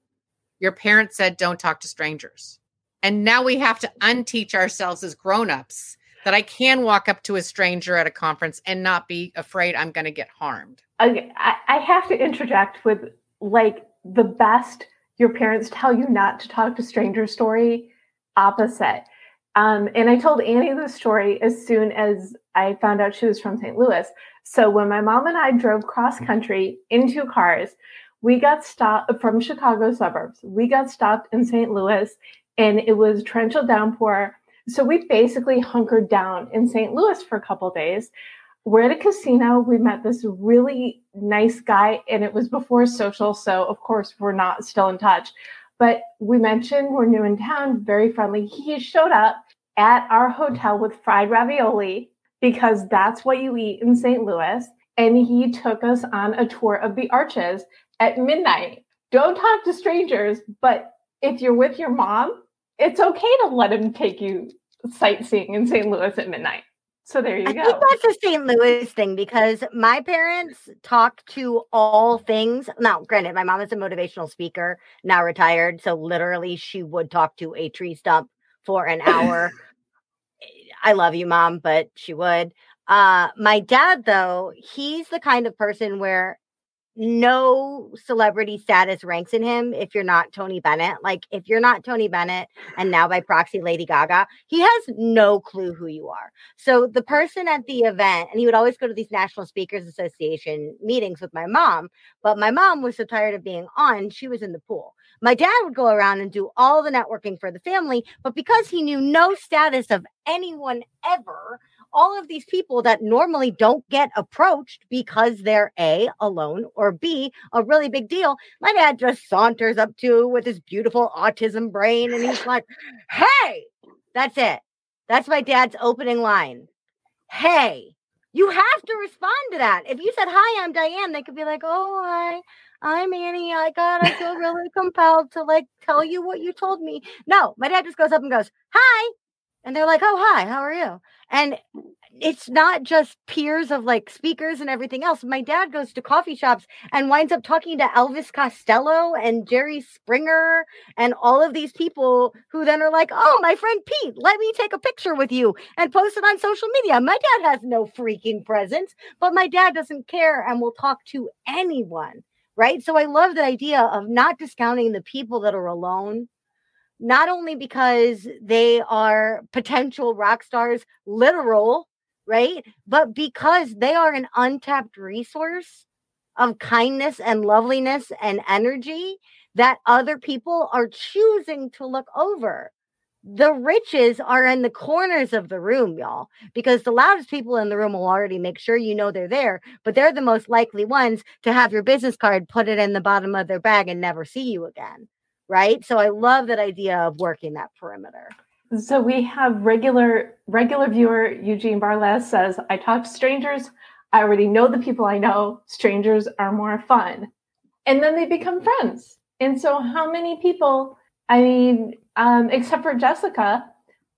your parents said, don't talk to strangers. And now we have to unteach ourselves as grown-ups that I can walk up to a stranger at a conference and not be afraid I'm going to get harmed. I, I have to interject with like the best your parents tell you not to talk to strangers story opposite. Um, and I told Annie the story as soon as I found out she was from St. Louis. So when my mom and I drove cross country in two cars, we got stopped uh, from Chicago suburbs. We got stopped in St. Louis and it was torrential downpour. So we basically hunkered down in St. Louis for a couple days. We're at a casino. We met this really nice guy, and it was before social. So, of course, we're not still in touch. But we mentioned we're new in town, very friendly. He showed up at our hotel with fried ravioli because that's what you eat in St. Louis. And he took us on a tour of the arches at midnight. Don't talk to strangers, but if you're with your mom, it's okay to let him take you sightseeing in St. Louis at midnight. So there you I go. think that's a St. Louis thing because my parents talk to all things. Now, granted, my mom is a motivational speaker, now retired. So literally, she would talk to a tree stump for an hour. [laughs] I love you, mom, but she would. Uh, my dad, though, he's the kind of person where no celebrity status ranks in him if you're not Tony Bennett. Like if you're not Tony Bennett and now by proxy Lady Gaga, he has no clue who you are. So the person at the event, and he would always go to these National Speakers Association meetings with my mom, but my mom was so tired of being on, she was in the pool. My dad would go around and do all the networking for the family, but because he knew no status of anyone ever, all of these people that normally don't get approached because they're A, alone, or B, a really big deal. My dad just saunters up to with his beautiful autism brain and he's like, hey, that's it. That's my dad's opening line. Hey, you have to respond to that. If you said, hi, I'm Diane, they could be like, oh, hi. I'm Annie. I got, I feel really compelled to like tell you what you told me. No, my dad just goes up and goes, hi. And they're like, oh, hi, how are you? And mm. it's not just peers of like speakers and everything else. My dad goes to coffee shops and winds up talking to Elvis Costello and Jerry Springer and all of these people who then are like, oh, my friend Pete, let me take a picture with you and post it on social media. My dad has no freaking presence, but my dad doesn't care and will talk to anyone. Right. So I love the idea of not discounting the people that are alone not only because they are potential rock stars, literal, right? But because they are an untapped resource of kindness and loveliness and energy that other people are choosing to look over. the riches are in the corners of the room, y'all, because the loudest people in the room will already make sure you know they're there, but they're the most likely ones to have your business card, put it in the bottom of their bag, and never see you again. Right. So I love that idea of working that perimeter. So we have regular regular viewer Eugene Barles says, I talk to strangers. I already know the people I know. Strangers are more fun. And then they become friends. And so how many people, I mean, um, except for Jessica,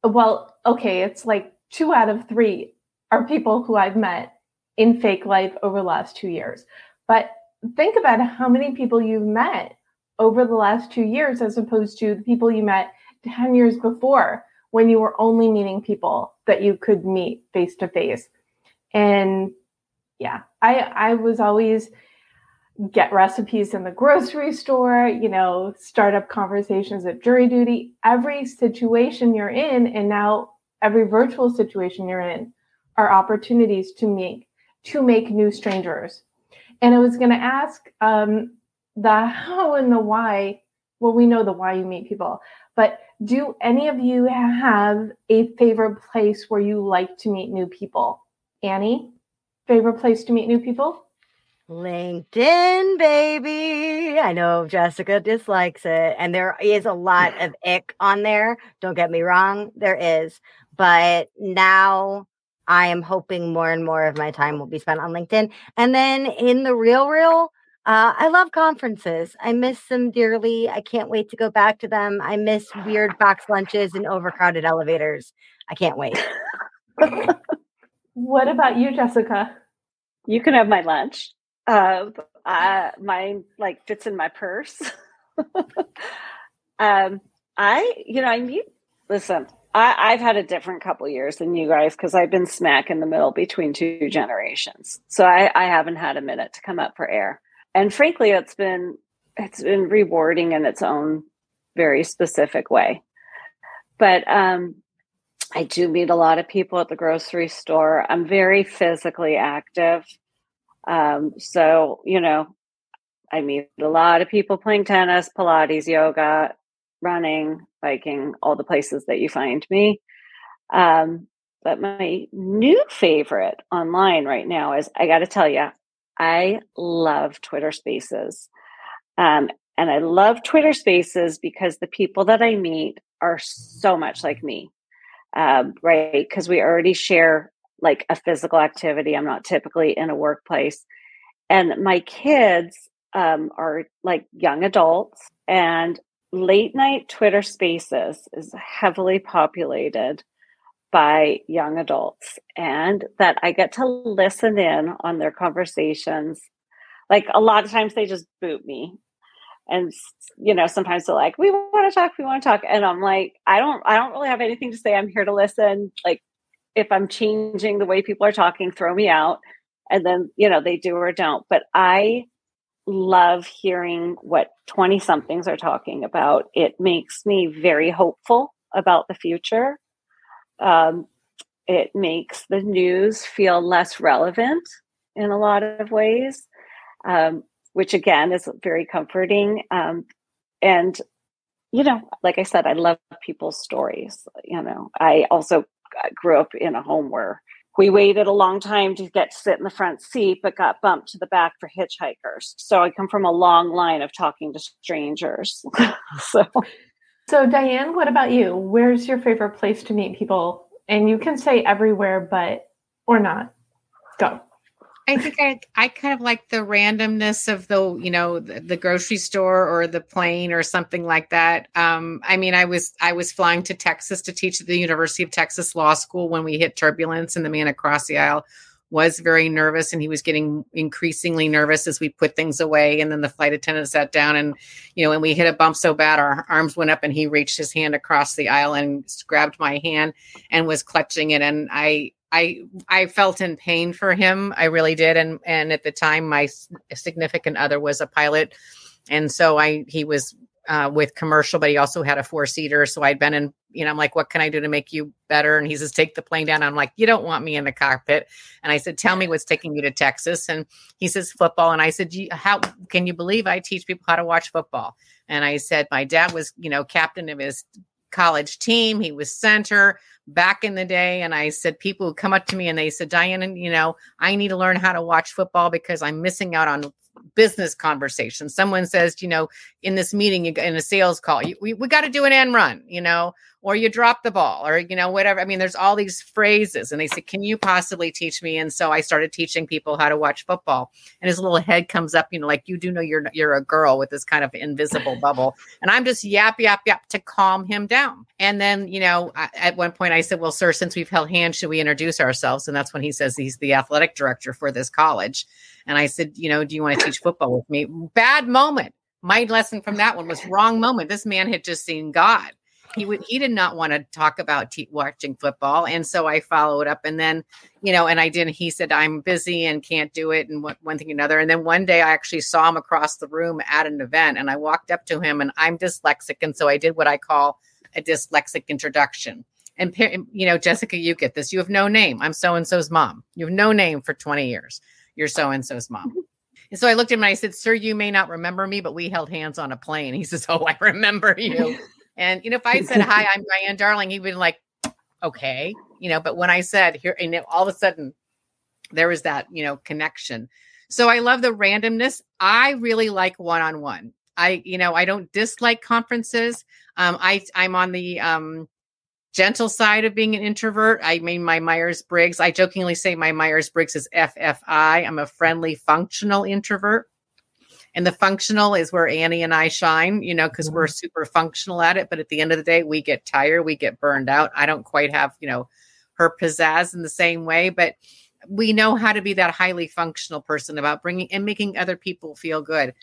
well, okay, it's like two out of three are people who I've met in fake life over the last two years. But think about how many people you've met over the last two years as opposed to the people you met 10 years before when you were only meeting people that you could meet face to face. And yeah, I I was always get recipes in the grocery store, you know, start up conversations at jury duty. Every situation you're in, and now every virtual situation you're in, are opportunities to make to make new strangers. And I was going to ask um, the how and the why. Well, we know the why you meet people, but do any of you have a favorite place where you like to meet new people? Annie, favorite place to meet new people? LinkedIn, baby. I know Jessica dislikes it, and there is a lot of ick on there. Don't get me wrong, there is. But now I am hoping more and more of my time will be spent on LinkedIn. And then in the real, real, uh, I love conferences. I miss them dearly. I can't wait to go back to them. I miss weird [sighs] box lunches and overcrowded elevators. I can't wait. [laughs] what about you, Jessica? You can have my lunch. Uh, uh, mine like fits in my purse. [laughs] um, I, you know, I need. Listen, I, have had a different couple years than you guys because I've been smack in the middle between two generations. So I, I haven't had a minute to come up for air and frankly it's been it's been rewarding in its own very specific way. But um i do meet a lot of people at the grocery store. I'm very physically active. Um so you know i meet a lot of people playing tennis pilates yoga running biking all the places that you find me. Um but my new favorite online right now is I got to tell you, I love Twitter Spaces. Um, and I love Twitter Spaces because the people that I meet are so much like me, um, right? Because we already share like a physical activity. I'm not typically in a workplace. And my kids um, are like young adults, and late night Twitter Spaces is heavily populated by young adults and that I get to listen in on their conversations. Like a lot of times they just boot me. And you know, sometimes they're like, "We want to talk, we want to talk." And I'm like, "I don't I don't really have anything to say. I'm here to listen." Like if I'm changing the way people are talking, throw me out. And then, you know, they do or don't. But I love hearing what 20 somethings are talking about. It makes me very hopeful about the future um, it makes the news feel less relevant in a lot of ways, um, which again is very comforting. Um, and, you know, like I said, I love people's stories. You know, I also uh, grew up in a home where we waited a long time to get to sit in the front seat, but got bumped to the back for hitchhikers. So I come from a long line of talking to strangers. [laughs] so so, Diane, what about you? Where's your favorite place to meet people? And you can say everywhere, but or not. Go. I think I, I kind of like the randomness of the, you know, the, the, grocery store or the plane or something like that. Um, I mean, I was I was flying to Texas to teach at the University of Texas Law School when we hit turbulence, and the man across the aisle was very nervous and he was getting increasingly nervous as we put things away. And then the flight attendant sat down and you know and we hit a bump so bad our arms went up and he reached his hand across the aisle and grabbed my hand and was clutching it. And i i i felt in pain for him. I really did. And and at the time my significant other was a pilot. And so i he was uh, with commercial, but he also had a four seater. So I'd been in, you know, I'm like, what can I do to make you better? And he says, take the plane down. I'm like, you don't want me in the cockpit. And I said, tell me what's taking you to Texas. And he says, football. And I said, how can you believe I teach people how to watch football? And I said, my dad was, you know, captain of his college team. He was center back in the day. And I said, people would come up to me and they said, Diane, you know, I need to learn how to watch football because I'm missing out on business conversation. Someone says, you know, in this meeting, in a sales call, we, we got to do an end run, you know, or you drop the ball or, you know, whatever. I mean, there's all these phrases. And they said, can you possibly teach me? And so I started teaching people how to watch football. And his little head comes up, you know, like you do know you're, you're a girl with this kind of invisible [laughs] bubble. And I'm just yap, yap, yap to calm him down. And then, you know, I, at one point I said, well, sir, since we've held hands, should we introduce ourselves? And that's when he says he's the athletic director for this college. And I said, you know, do you want to teach football with me? Bad moment. My lesson from that one was wrong moment. This man had just seen God. He would he did not want to talk about watching football, and so I followed up. And then, you know, and I didn't. He said I'm busy and can't do it, and one, one thing another. And then one day I actually saw him across the room at an event, and I walked up to him, and I'm dyslexic, and so I did what I call a dyslexic introduction. And you know, Jessica, you get this. You have no name. I'm so and so's mom. You have no name for 20 years you're so and so's mom. And so I looked at him and I said, Sir, you may not remember me, but we held hands on a plane. He says, Oh, I remember you. And, you know, if I said, Hi, I'm Diane Darling, he'd been like, Okay, you know, but when I said here, and all of a sudden there was that, you know, connection. So I love the randomness. I really like one on one. I, you know, I don't dislike conferences. Um, I, I'm on the, um, gentle side of being an introvert. I mean, my Myers Briggs, I jokingly say my Myers Briggs is FFI. I'm a friendly, functional introvert. And the functional is where Annie and I shine, you know, because we're mm-hmm. super functional at it. But at the end of the day, we get tired, we get burned out. I don't quite have, you know, her pizzazz in the same way, but we know how to be that highly functional person about bringing and making other people feel good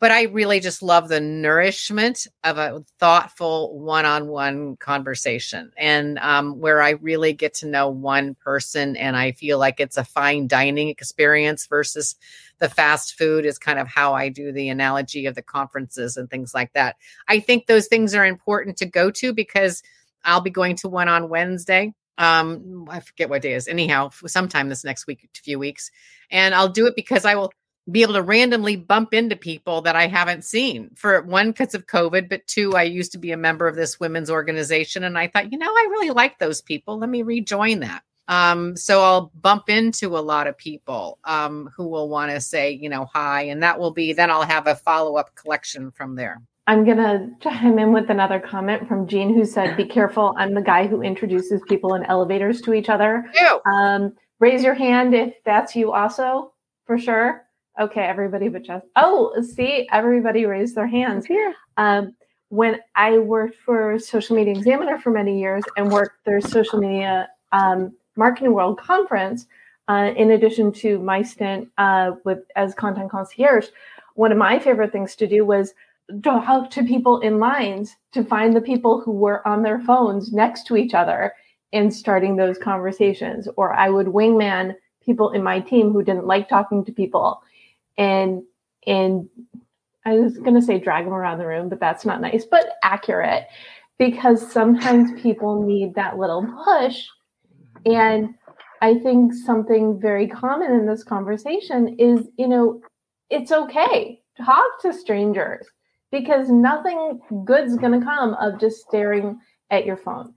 but I really just love the nourishment of a thoughtful one-on-one conversation, and um, where I really get to know one person, and I feel like it's a fine dining experience versus the fast food is kind of how I do the analogy of the conferences and things like that. I think those things are important to go to because I'll be going to one on Wednesday. Um, I forget what day is. Anyhow, sometime this next week, few weeks, and I'll do it because I will be able to randomly bump into people that I haven't seen for one because of COVID, but two, I used to be a member of this women's organization and I thought, you know, I really like those people. Let me rejoin that. Um, so I'll bump into a lot of people um, who will want to say, you know, hi, and that will be then I'll have a follow up collection from there. I'm gonna chime in with another comment from Jean, who said, "Be careful. I'm the guy who introduces people in elevators to each other." Um, raise your hand if that's you, also, for sure. Okay, everybody but just oh, see, everybody raised their hands here. Um, when I worked for Social Media Examiner for many years and worked their social media um, marketing world conference, uh, in addition to my stint uh, with as content concierge, one of my favorite things to do was talk to people in lines to find the people who were on their phones next to each other and starting those conversations. Or I would wingman people in my team who didn't like talking to people and and I was going to say drag them around the room, but that's not nice, but accurate because sometimes people need that little push. And I think something very common in this conversation is, you know, it's okay. Talk to strangers because nothing good's going to come of just staring at your phone.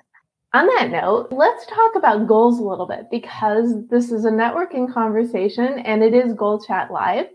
On that note, let's talk about goals a little bit because this is a networking conversation and it is Goal Chat Live.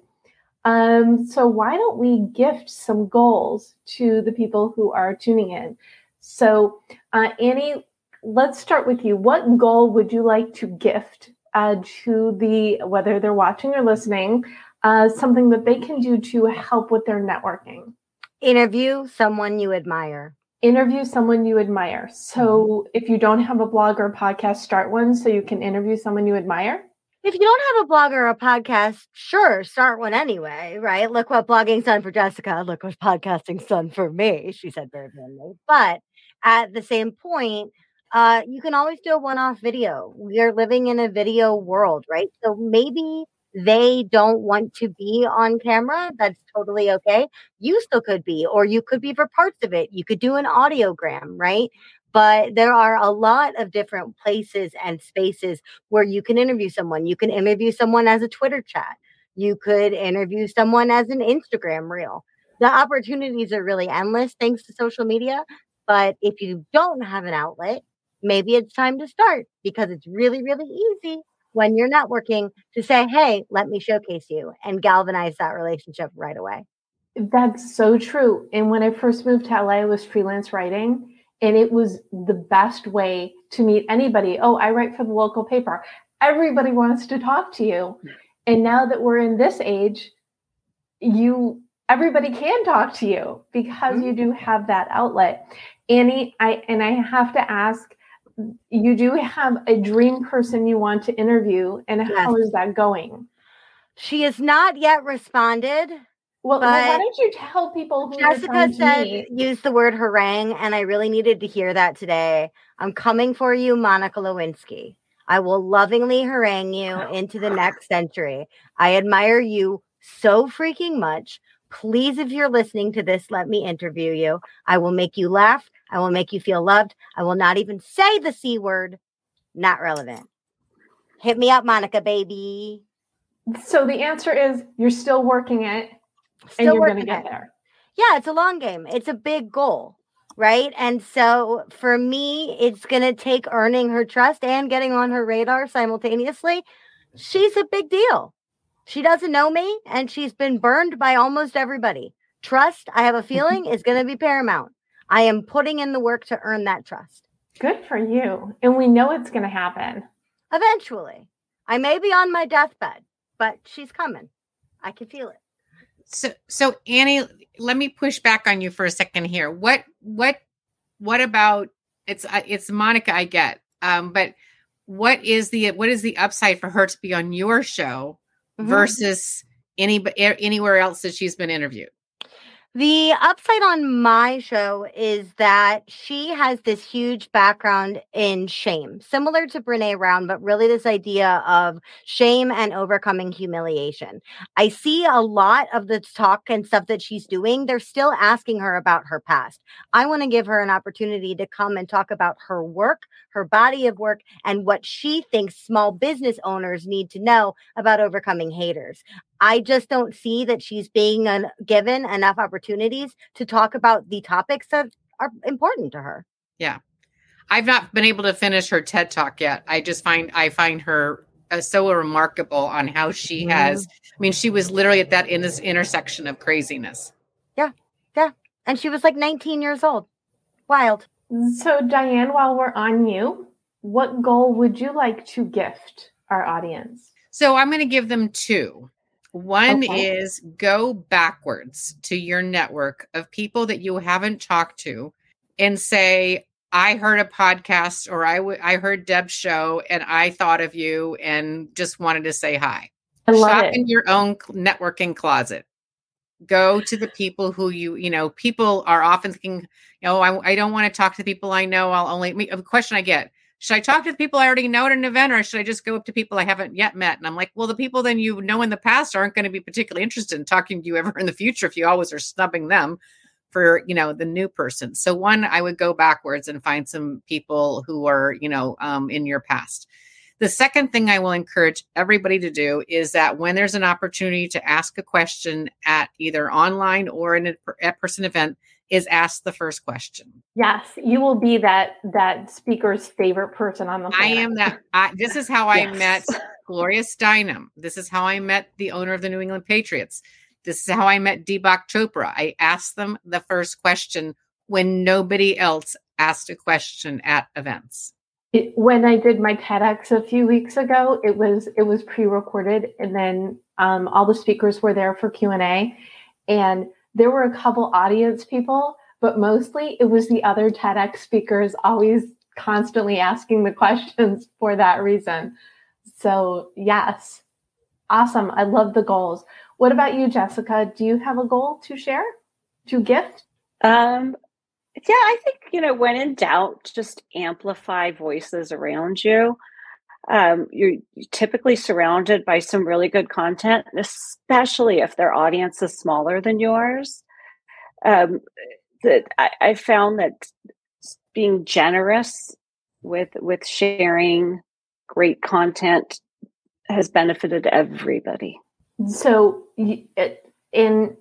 Um, so why don't we gift some goals to the people who are tuning in? So, uh, Annie, let's start with you. What goal would you like to gift uh, to the whether they're watching or listening? Uh, something that they can do to help with their networking. Interview someone you admire. Interview someone you admire. So, mm-hmm. if you don't have a blog or a podcast, start one so you can interview someone you admire if you don't have a blog or a podcast, sure, start one anyway, right? Look what blogging's done for Jessica. Look what podcasting's done for me, she said very manly. But at the same point, uh, you can always do a one off video. We are living in a video world, right? So maybe they don't want to be on camera. That's totally okay. You still could be, or you could be for parts of it. You could do an audiogram, right? But there are a lot of different places and spaces where you can interview someone. You can interview someone as a Twitter chat. You could interview someone as an Instagram reel. The opportunities are really endless thanks to social media. But if you don't have an outlet, maybe it's time to start because it's really, really easy when you're networking to say, hey, let me showcase you and galvanize that relationship right away. That's so true. And when I first moved to LA, I was freelance writing, and it was the best way to meet anybody. Oh, I write for the local paper. Everybody wants to talk to you. And now that we're in this age, you everybody can talk to you because you do have that outlet. Annie, I and I have to ask, you do have a dream person you want to interview, and yes. how is that going? She has not yet responded. Well, why don't you tell people who Jessica said use the word harangue, and I really needed to hear that today. I'm coming for you, Monica Lewinsky. I will lovingly harangue you into the next century. I admire you so freaking much. Please, if you're listening to this, let me interview you. I will make you laugh. I will make you feel loved. I will not even say the C word. Not relevant. Hit me up, Monica, baby. So the answer is you're still working it still and you're going to get there. Yeah, it's a long game. It's a big goal, right? And so for me, it's going to take earning her trust and getting on her radar simultaneously. She's a big deal. She doesn't know me and she's been burned by almost everybody. Trust, I have a [laughs] feeling, is going to be paramount. I am putting in the work to earn that trust. Good for you. And we know it's going to happen. Eventually. I may be on my deathbed, but she's coming. I can feel it. So so Annie, let me push back on you for a second here. What what what about it's uh, it's Monica I get. Um but what is the what is the upside for her to be on your show mm-hmm. versus any anywhere else that she's been interviewed? The upside on my show is that she has this huge background in shame, similar to Brene Brown, but really this idea of shame and overcoming humiliation. I see a lot of the talk and stuff that she's doing. They're still asking her about her past. I want to give her an opportunity to come and talk about her work, her body of work, and what she thinks small business owners need to know about overcoming haters. I just don't see that she's being an, given enough opportunities to talk about the topics that are important to her. Yeah. I've not been able to finish her TED talk yet. I just find I find her uh, so remarkable on how she mm-hmm. has. I mean, she was literally at that in this intersection of craziness. Yeah, yeah, and she was like 19 years old. Wild. So, Diane, while we're on you, what goal would you like to gift our audience? So, I'm going to give them two. One okay. is go backwards to your network of people that you haven't talked to and say, I heard a podcast or I, w- I heard Deb's show and I thought of you and just wanted to say hi. I love Shop it. in your own networking closet. Go to the people who you, you know, people are often thinking, you know, I, I don't want to talk to people I know. I'll only, a question I get, should I talk to the people I already know at an event or should I just go up to people I haven't yet met? And I'm like, well, the people then you know in the past aren't going to be particularly interested in talking to you ever [laughs] in the future if you always are snubbing them for, you know, the new person. So one, I would go backwards and find some people who are, you know, um, in your past. The second thing I will encourage everybody to do is that when there's an opportunity to ask a question at either online or in a person event, is ask the first question. Yes, you will be that that speaker's favorite person on the planet. I am that. I, this is how [laughs] yes. I met Gloria Steinem. This is how I met the owner of the New England Patriots. This is how I met Deepak Chopra. I asked them the first question when nobody else asked a question at events. It, when I did my TEDx a few weeks ago, it was it was pre-recorded, and then um, all the speakers were there for Q and A, and there were a couple audience people, but mostly it was the other TEDx speakers always constantly asking the questions for that reason. So, yes, awesome. I love the goals. What about you, Jessica? Do you have a goal to share, to gift? Um, yeah, I think, you know, when in doubt, just amplify voices around you um, you're typically surrounded by some really good content, especially if their audience is smaller than yours. Um, that I, I found that being generous with with sharing great content has benefited everybody. So, in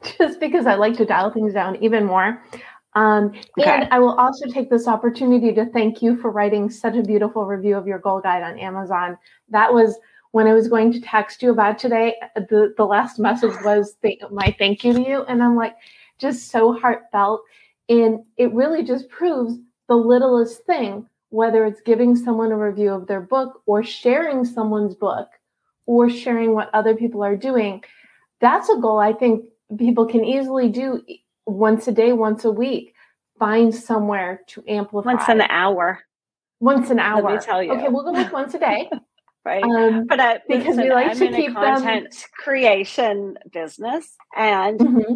[laughs] just because I like to dial things down even more, Um, okay. And I will also take this opportunity to thank you for writing such a beautiful review of your goal guide on Amazon. That was when I was going to text you about today. The, the last message was my thank you to you. And I'm like, just so heartfelt. And it really just proves the littlest thing, whether it's giving someone a review of their book or sharing someone's book or sharing what other people are doing. That's a goal I think people can easily do once a day, once a week. Find somewhere to amplify. Once an hour. Once an hour. Let me tell you. Okay, we'll go with once a day. [laughs] right? Um, but uh, because we like I'm to keep content them... creation business, and mm-hmm.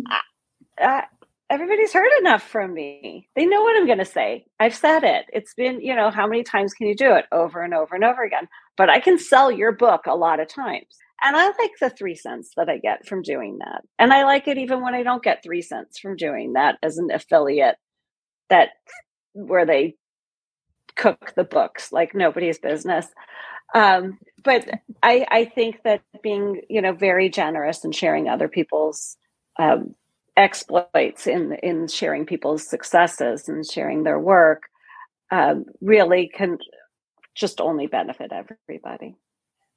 I, everybody's heard enough from me. They know what I'm going to say. I've said it. It's been, you know, how many times can you do it over and over and over again? But I can sell your book a lot of times. And I like the three cents that I get from doing that. And I like it even when I don't get three cents from doing that as an affiliate that where they cook the books like nobody's business. Um, but I, I think that being, you know, very generous and sharing other people's um, exploits in in sharing people's successes and sharing their work um, really can just only benefit everybody.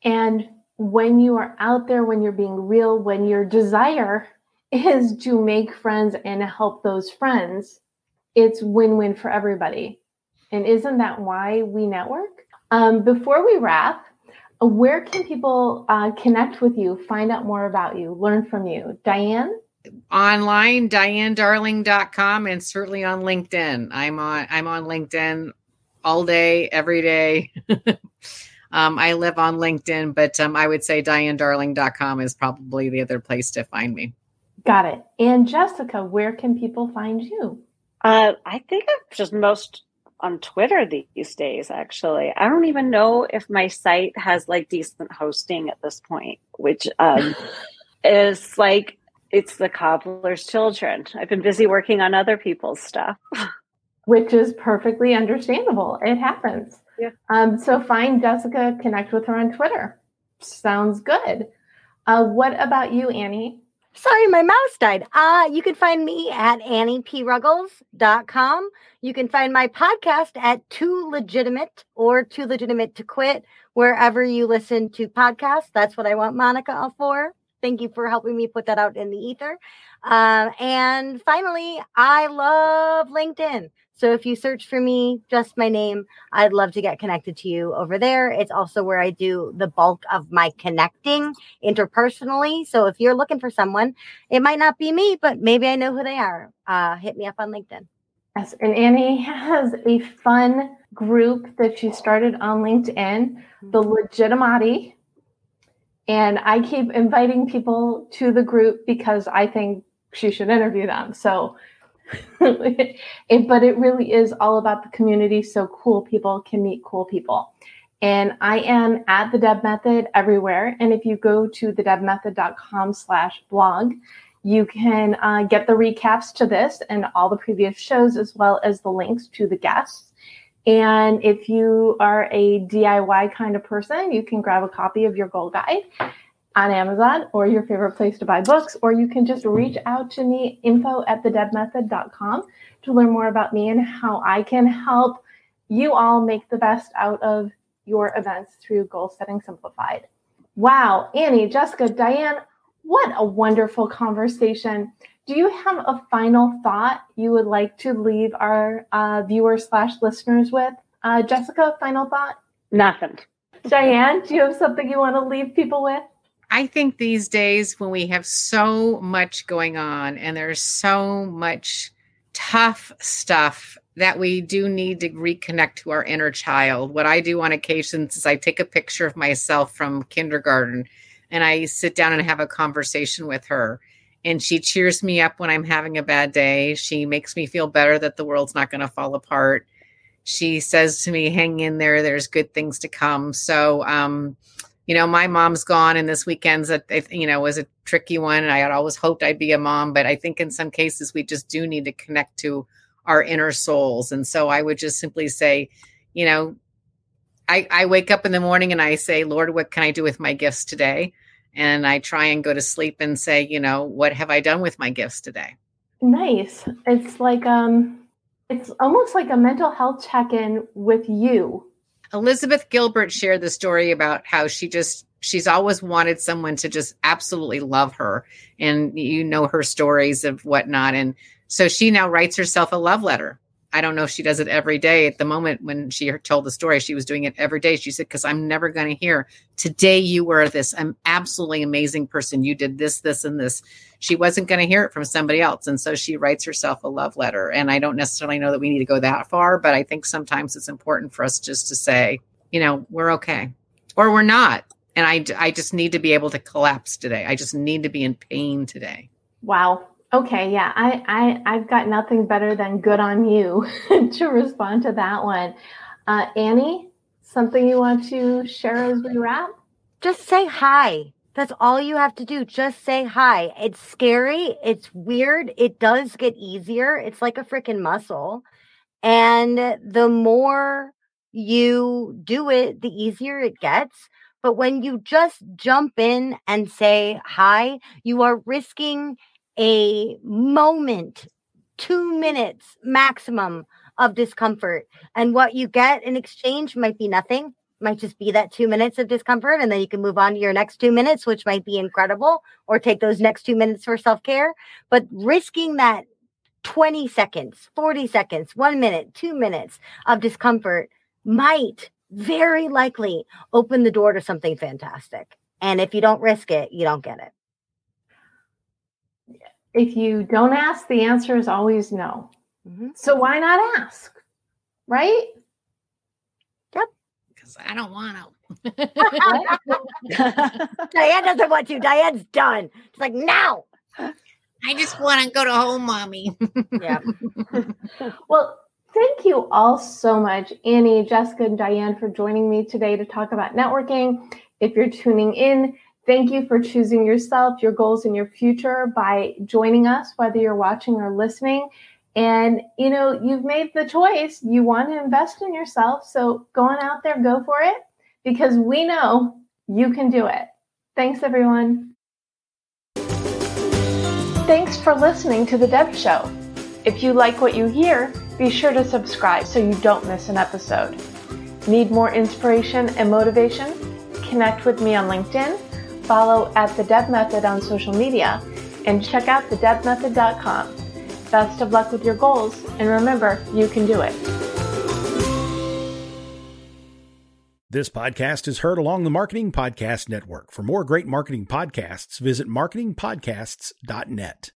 And when you are out there, when you're being real, when your desire is to make friends and help those friends, it's win win for everybody. And isn't that why we network? Um, before we wrap, where can people uh, connect with you, find out more about you, learn from you? Diane? online dianedarling.com and certainly on linkedin i'm on i'm on linkedin all day every day [laughs] um, i live on linkedin but um, i would say dianedarling.com is probably the other place to find me got it and jessica where can people find you uh, i think i'm just most on twitter these days actually i don't even know if my site has like decent hosting at this point which um, [laughs] is like it's the cobbler's children. I've been busy working on other people's stuff. [laughs] Which is perfectly understandable. It happens. Yeah. Um, so find Jessica, connect with her on Twitter. Sounds good. Uh, what about you, Annie? Sorry, my mouse died. Uh, you can find me at anniePruggles.com. You can find my podcast at Too Legitimate or Too Legitimate to Quit, wherever you listen to podcasts. That's what I want Monica for. Thank you for helping me put that out in the ether. Uh, and finally, I love LinkedIn. So if you search for me, just my name, I'd love to get connected to you over there. It's also where I do the bulk of my connecting interpersonally. So if you're looking for someone, it might not be me, but maybe I know who they are. Uh, hit me up on LinkedIn. Yes, and Annie has a fun group that she started on LinkedIn, the mm-hmm. Legitimati and I keep inviting people to the group because I think she should interview them. So, [laughs] it, but it really is all about the community. So cool people can meet cool people. And I am at the Deb Method everywhere. And if you go to thedebmethod.com slash blog, you can uh, get the recaps to this and all the previous shows, as well as the links to the guests. And if you are a DIY kind of person, you can grab a copy of your goal guide on Amazon or your favorite place to buy books, or you can just reach out to me, info at thedebmethod.com to learn more about me and how I can help you all make the best out of your events through Goal Setting Simplified. Wow, Annie, Jessica, Diane, what a wonderful conversation. Do you have a final thought you would like to leave our uh, viewers slash listeners with? Uh, Jessica, final thought? Nothing. Diane, do you have something you want to leave people with? I think these days when we have so much going on and there's so much tough stuff that we do need to reconnect to our inner child. What I do on occasions is I take a picture of myself from kindergarten and I sit down and have a conversation with her and she cheers me up when I'm having a bad day. She makes me feel better that the world's not going to fall apart. She says to me, "Hang in there. There's good things to come." So, um, you know, my mom's gone, and this weekend's a you know was a tricky one. And I had always hoped I'd be a mom, but I think in some cases we just do need to connect to our inner souls. And so, I would just simply say, you know, I, I wake up in the morning and I say, Lord, what can I do with my gifts today? and I try and go to sleep and say, you know, what have I done with my gifts today? Nice. It's like um it's almost like a mental health check-in with you. Elizabeth Gilbert shared the story about how she just she's always wanted someone to just absolutely love her. And you know her stories of whatnot. And so she now writes herself a love letter I don't know if she does it every day. At the moment when she told the story, she was doing it every day. She said, Because I'm never going to hear, today you were this I'm absolutely amazing person. You did this, this, and this. She wasn't going to hear it from somebody else. And so she writes herself a love letter. And I don't necessarily know that we need to go that far, but I think sometimes it's important for us just to say, you know, we're okay or we're not. And I, I just need to be able to collapse today. I just need to be in pain today. Wow. Okay, yeah, I, I I've got nothing better than good on you [laughs] to respond to that one. Uh, Annie, something you want to share as we wrap? Just say hi. That's all you have to do. Just say hi. It's scary. It's weird. It does get easier. It's like a freaking muscle. And the more you do it, the easier it gets. But when you just jump in and say hi, you are risking a moment, two minutes maximum of discomfort. And what you get in exchange might be nothing, might just be that two minutes of discomfort. And then you can move on to your next two minutes, which might be incredible, or take those next two minutes for self care. But risking that 20 seconds, 40 seconds, one minute, two minutes of discomfort might very likely open the door to something fantastic. And if you don't risk it, you don't get it if you don't ask, the answer is always no. Mm-hmm. So why not ask? Right? Yep. Because I don't want to. [laughs] Diane doesn't want to. Diane's done. She's like, now. I just want to go to home, mommy. yeah. [laughs] well, thank you all so much, Annie, Jessica, and Diane, for joining me today to talk about networking. If you're tuning in, Thank you for choosing yourself, your goals, and your future by joining us, whether you're watching or listening. And you know, you've made the choice. You want to invest in yourself. So go on out there, go for it, because we know you can do it. Thanks, everyone. Thanks for listening to The Deb Show. If you like what you hear, be sure to subscribe so you don't miss an episode. Need more inspiration and motivation? Connect with me on LinkedIn follow at The Deb Method on social media, and check out thedebmethod.com. Best of luck with your goals, and remember, you can do it. This podcast is heard along the Marketing Podcast Network. For more great marketing podcasts, visit marketingpodcasts.net.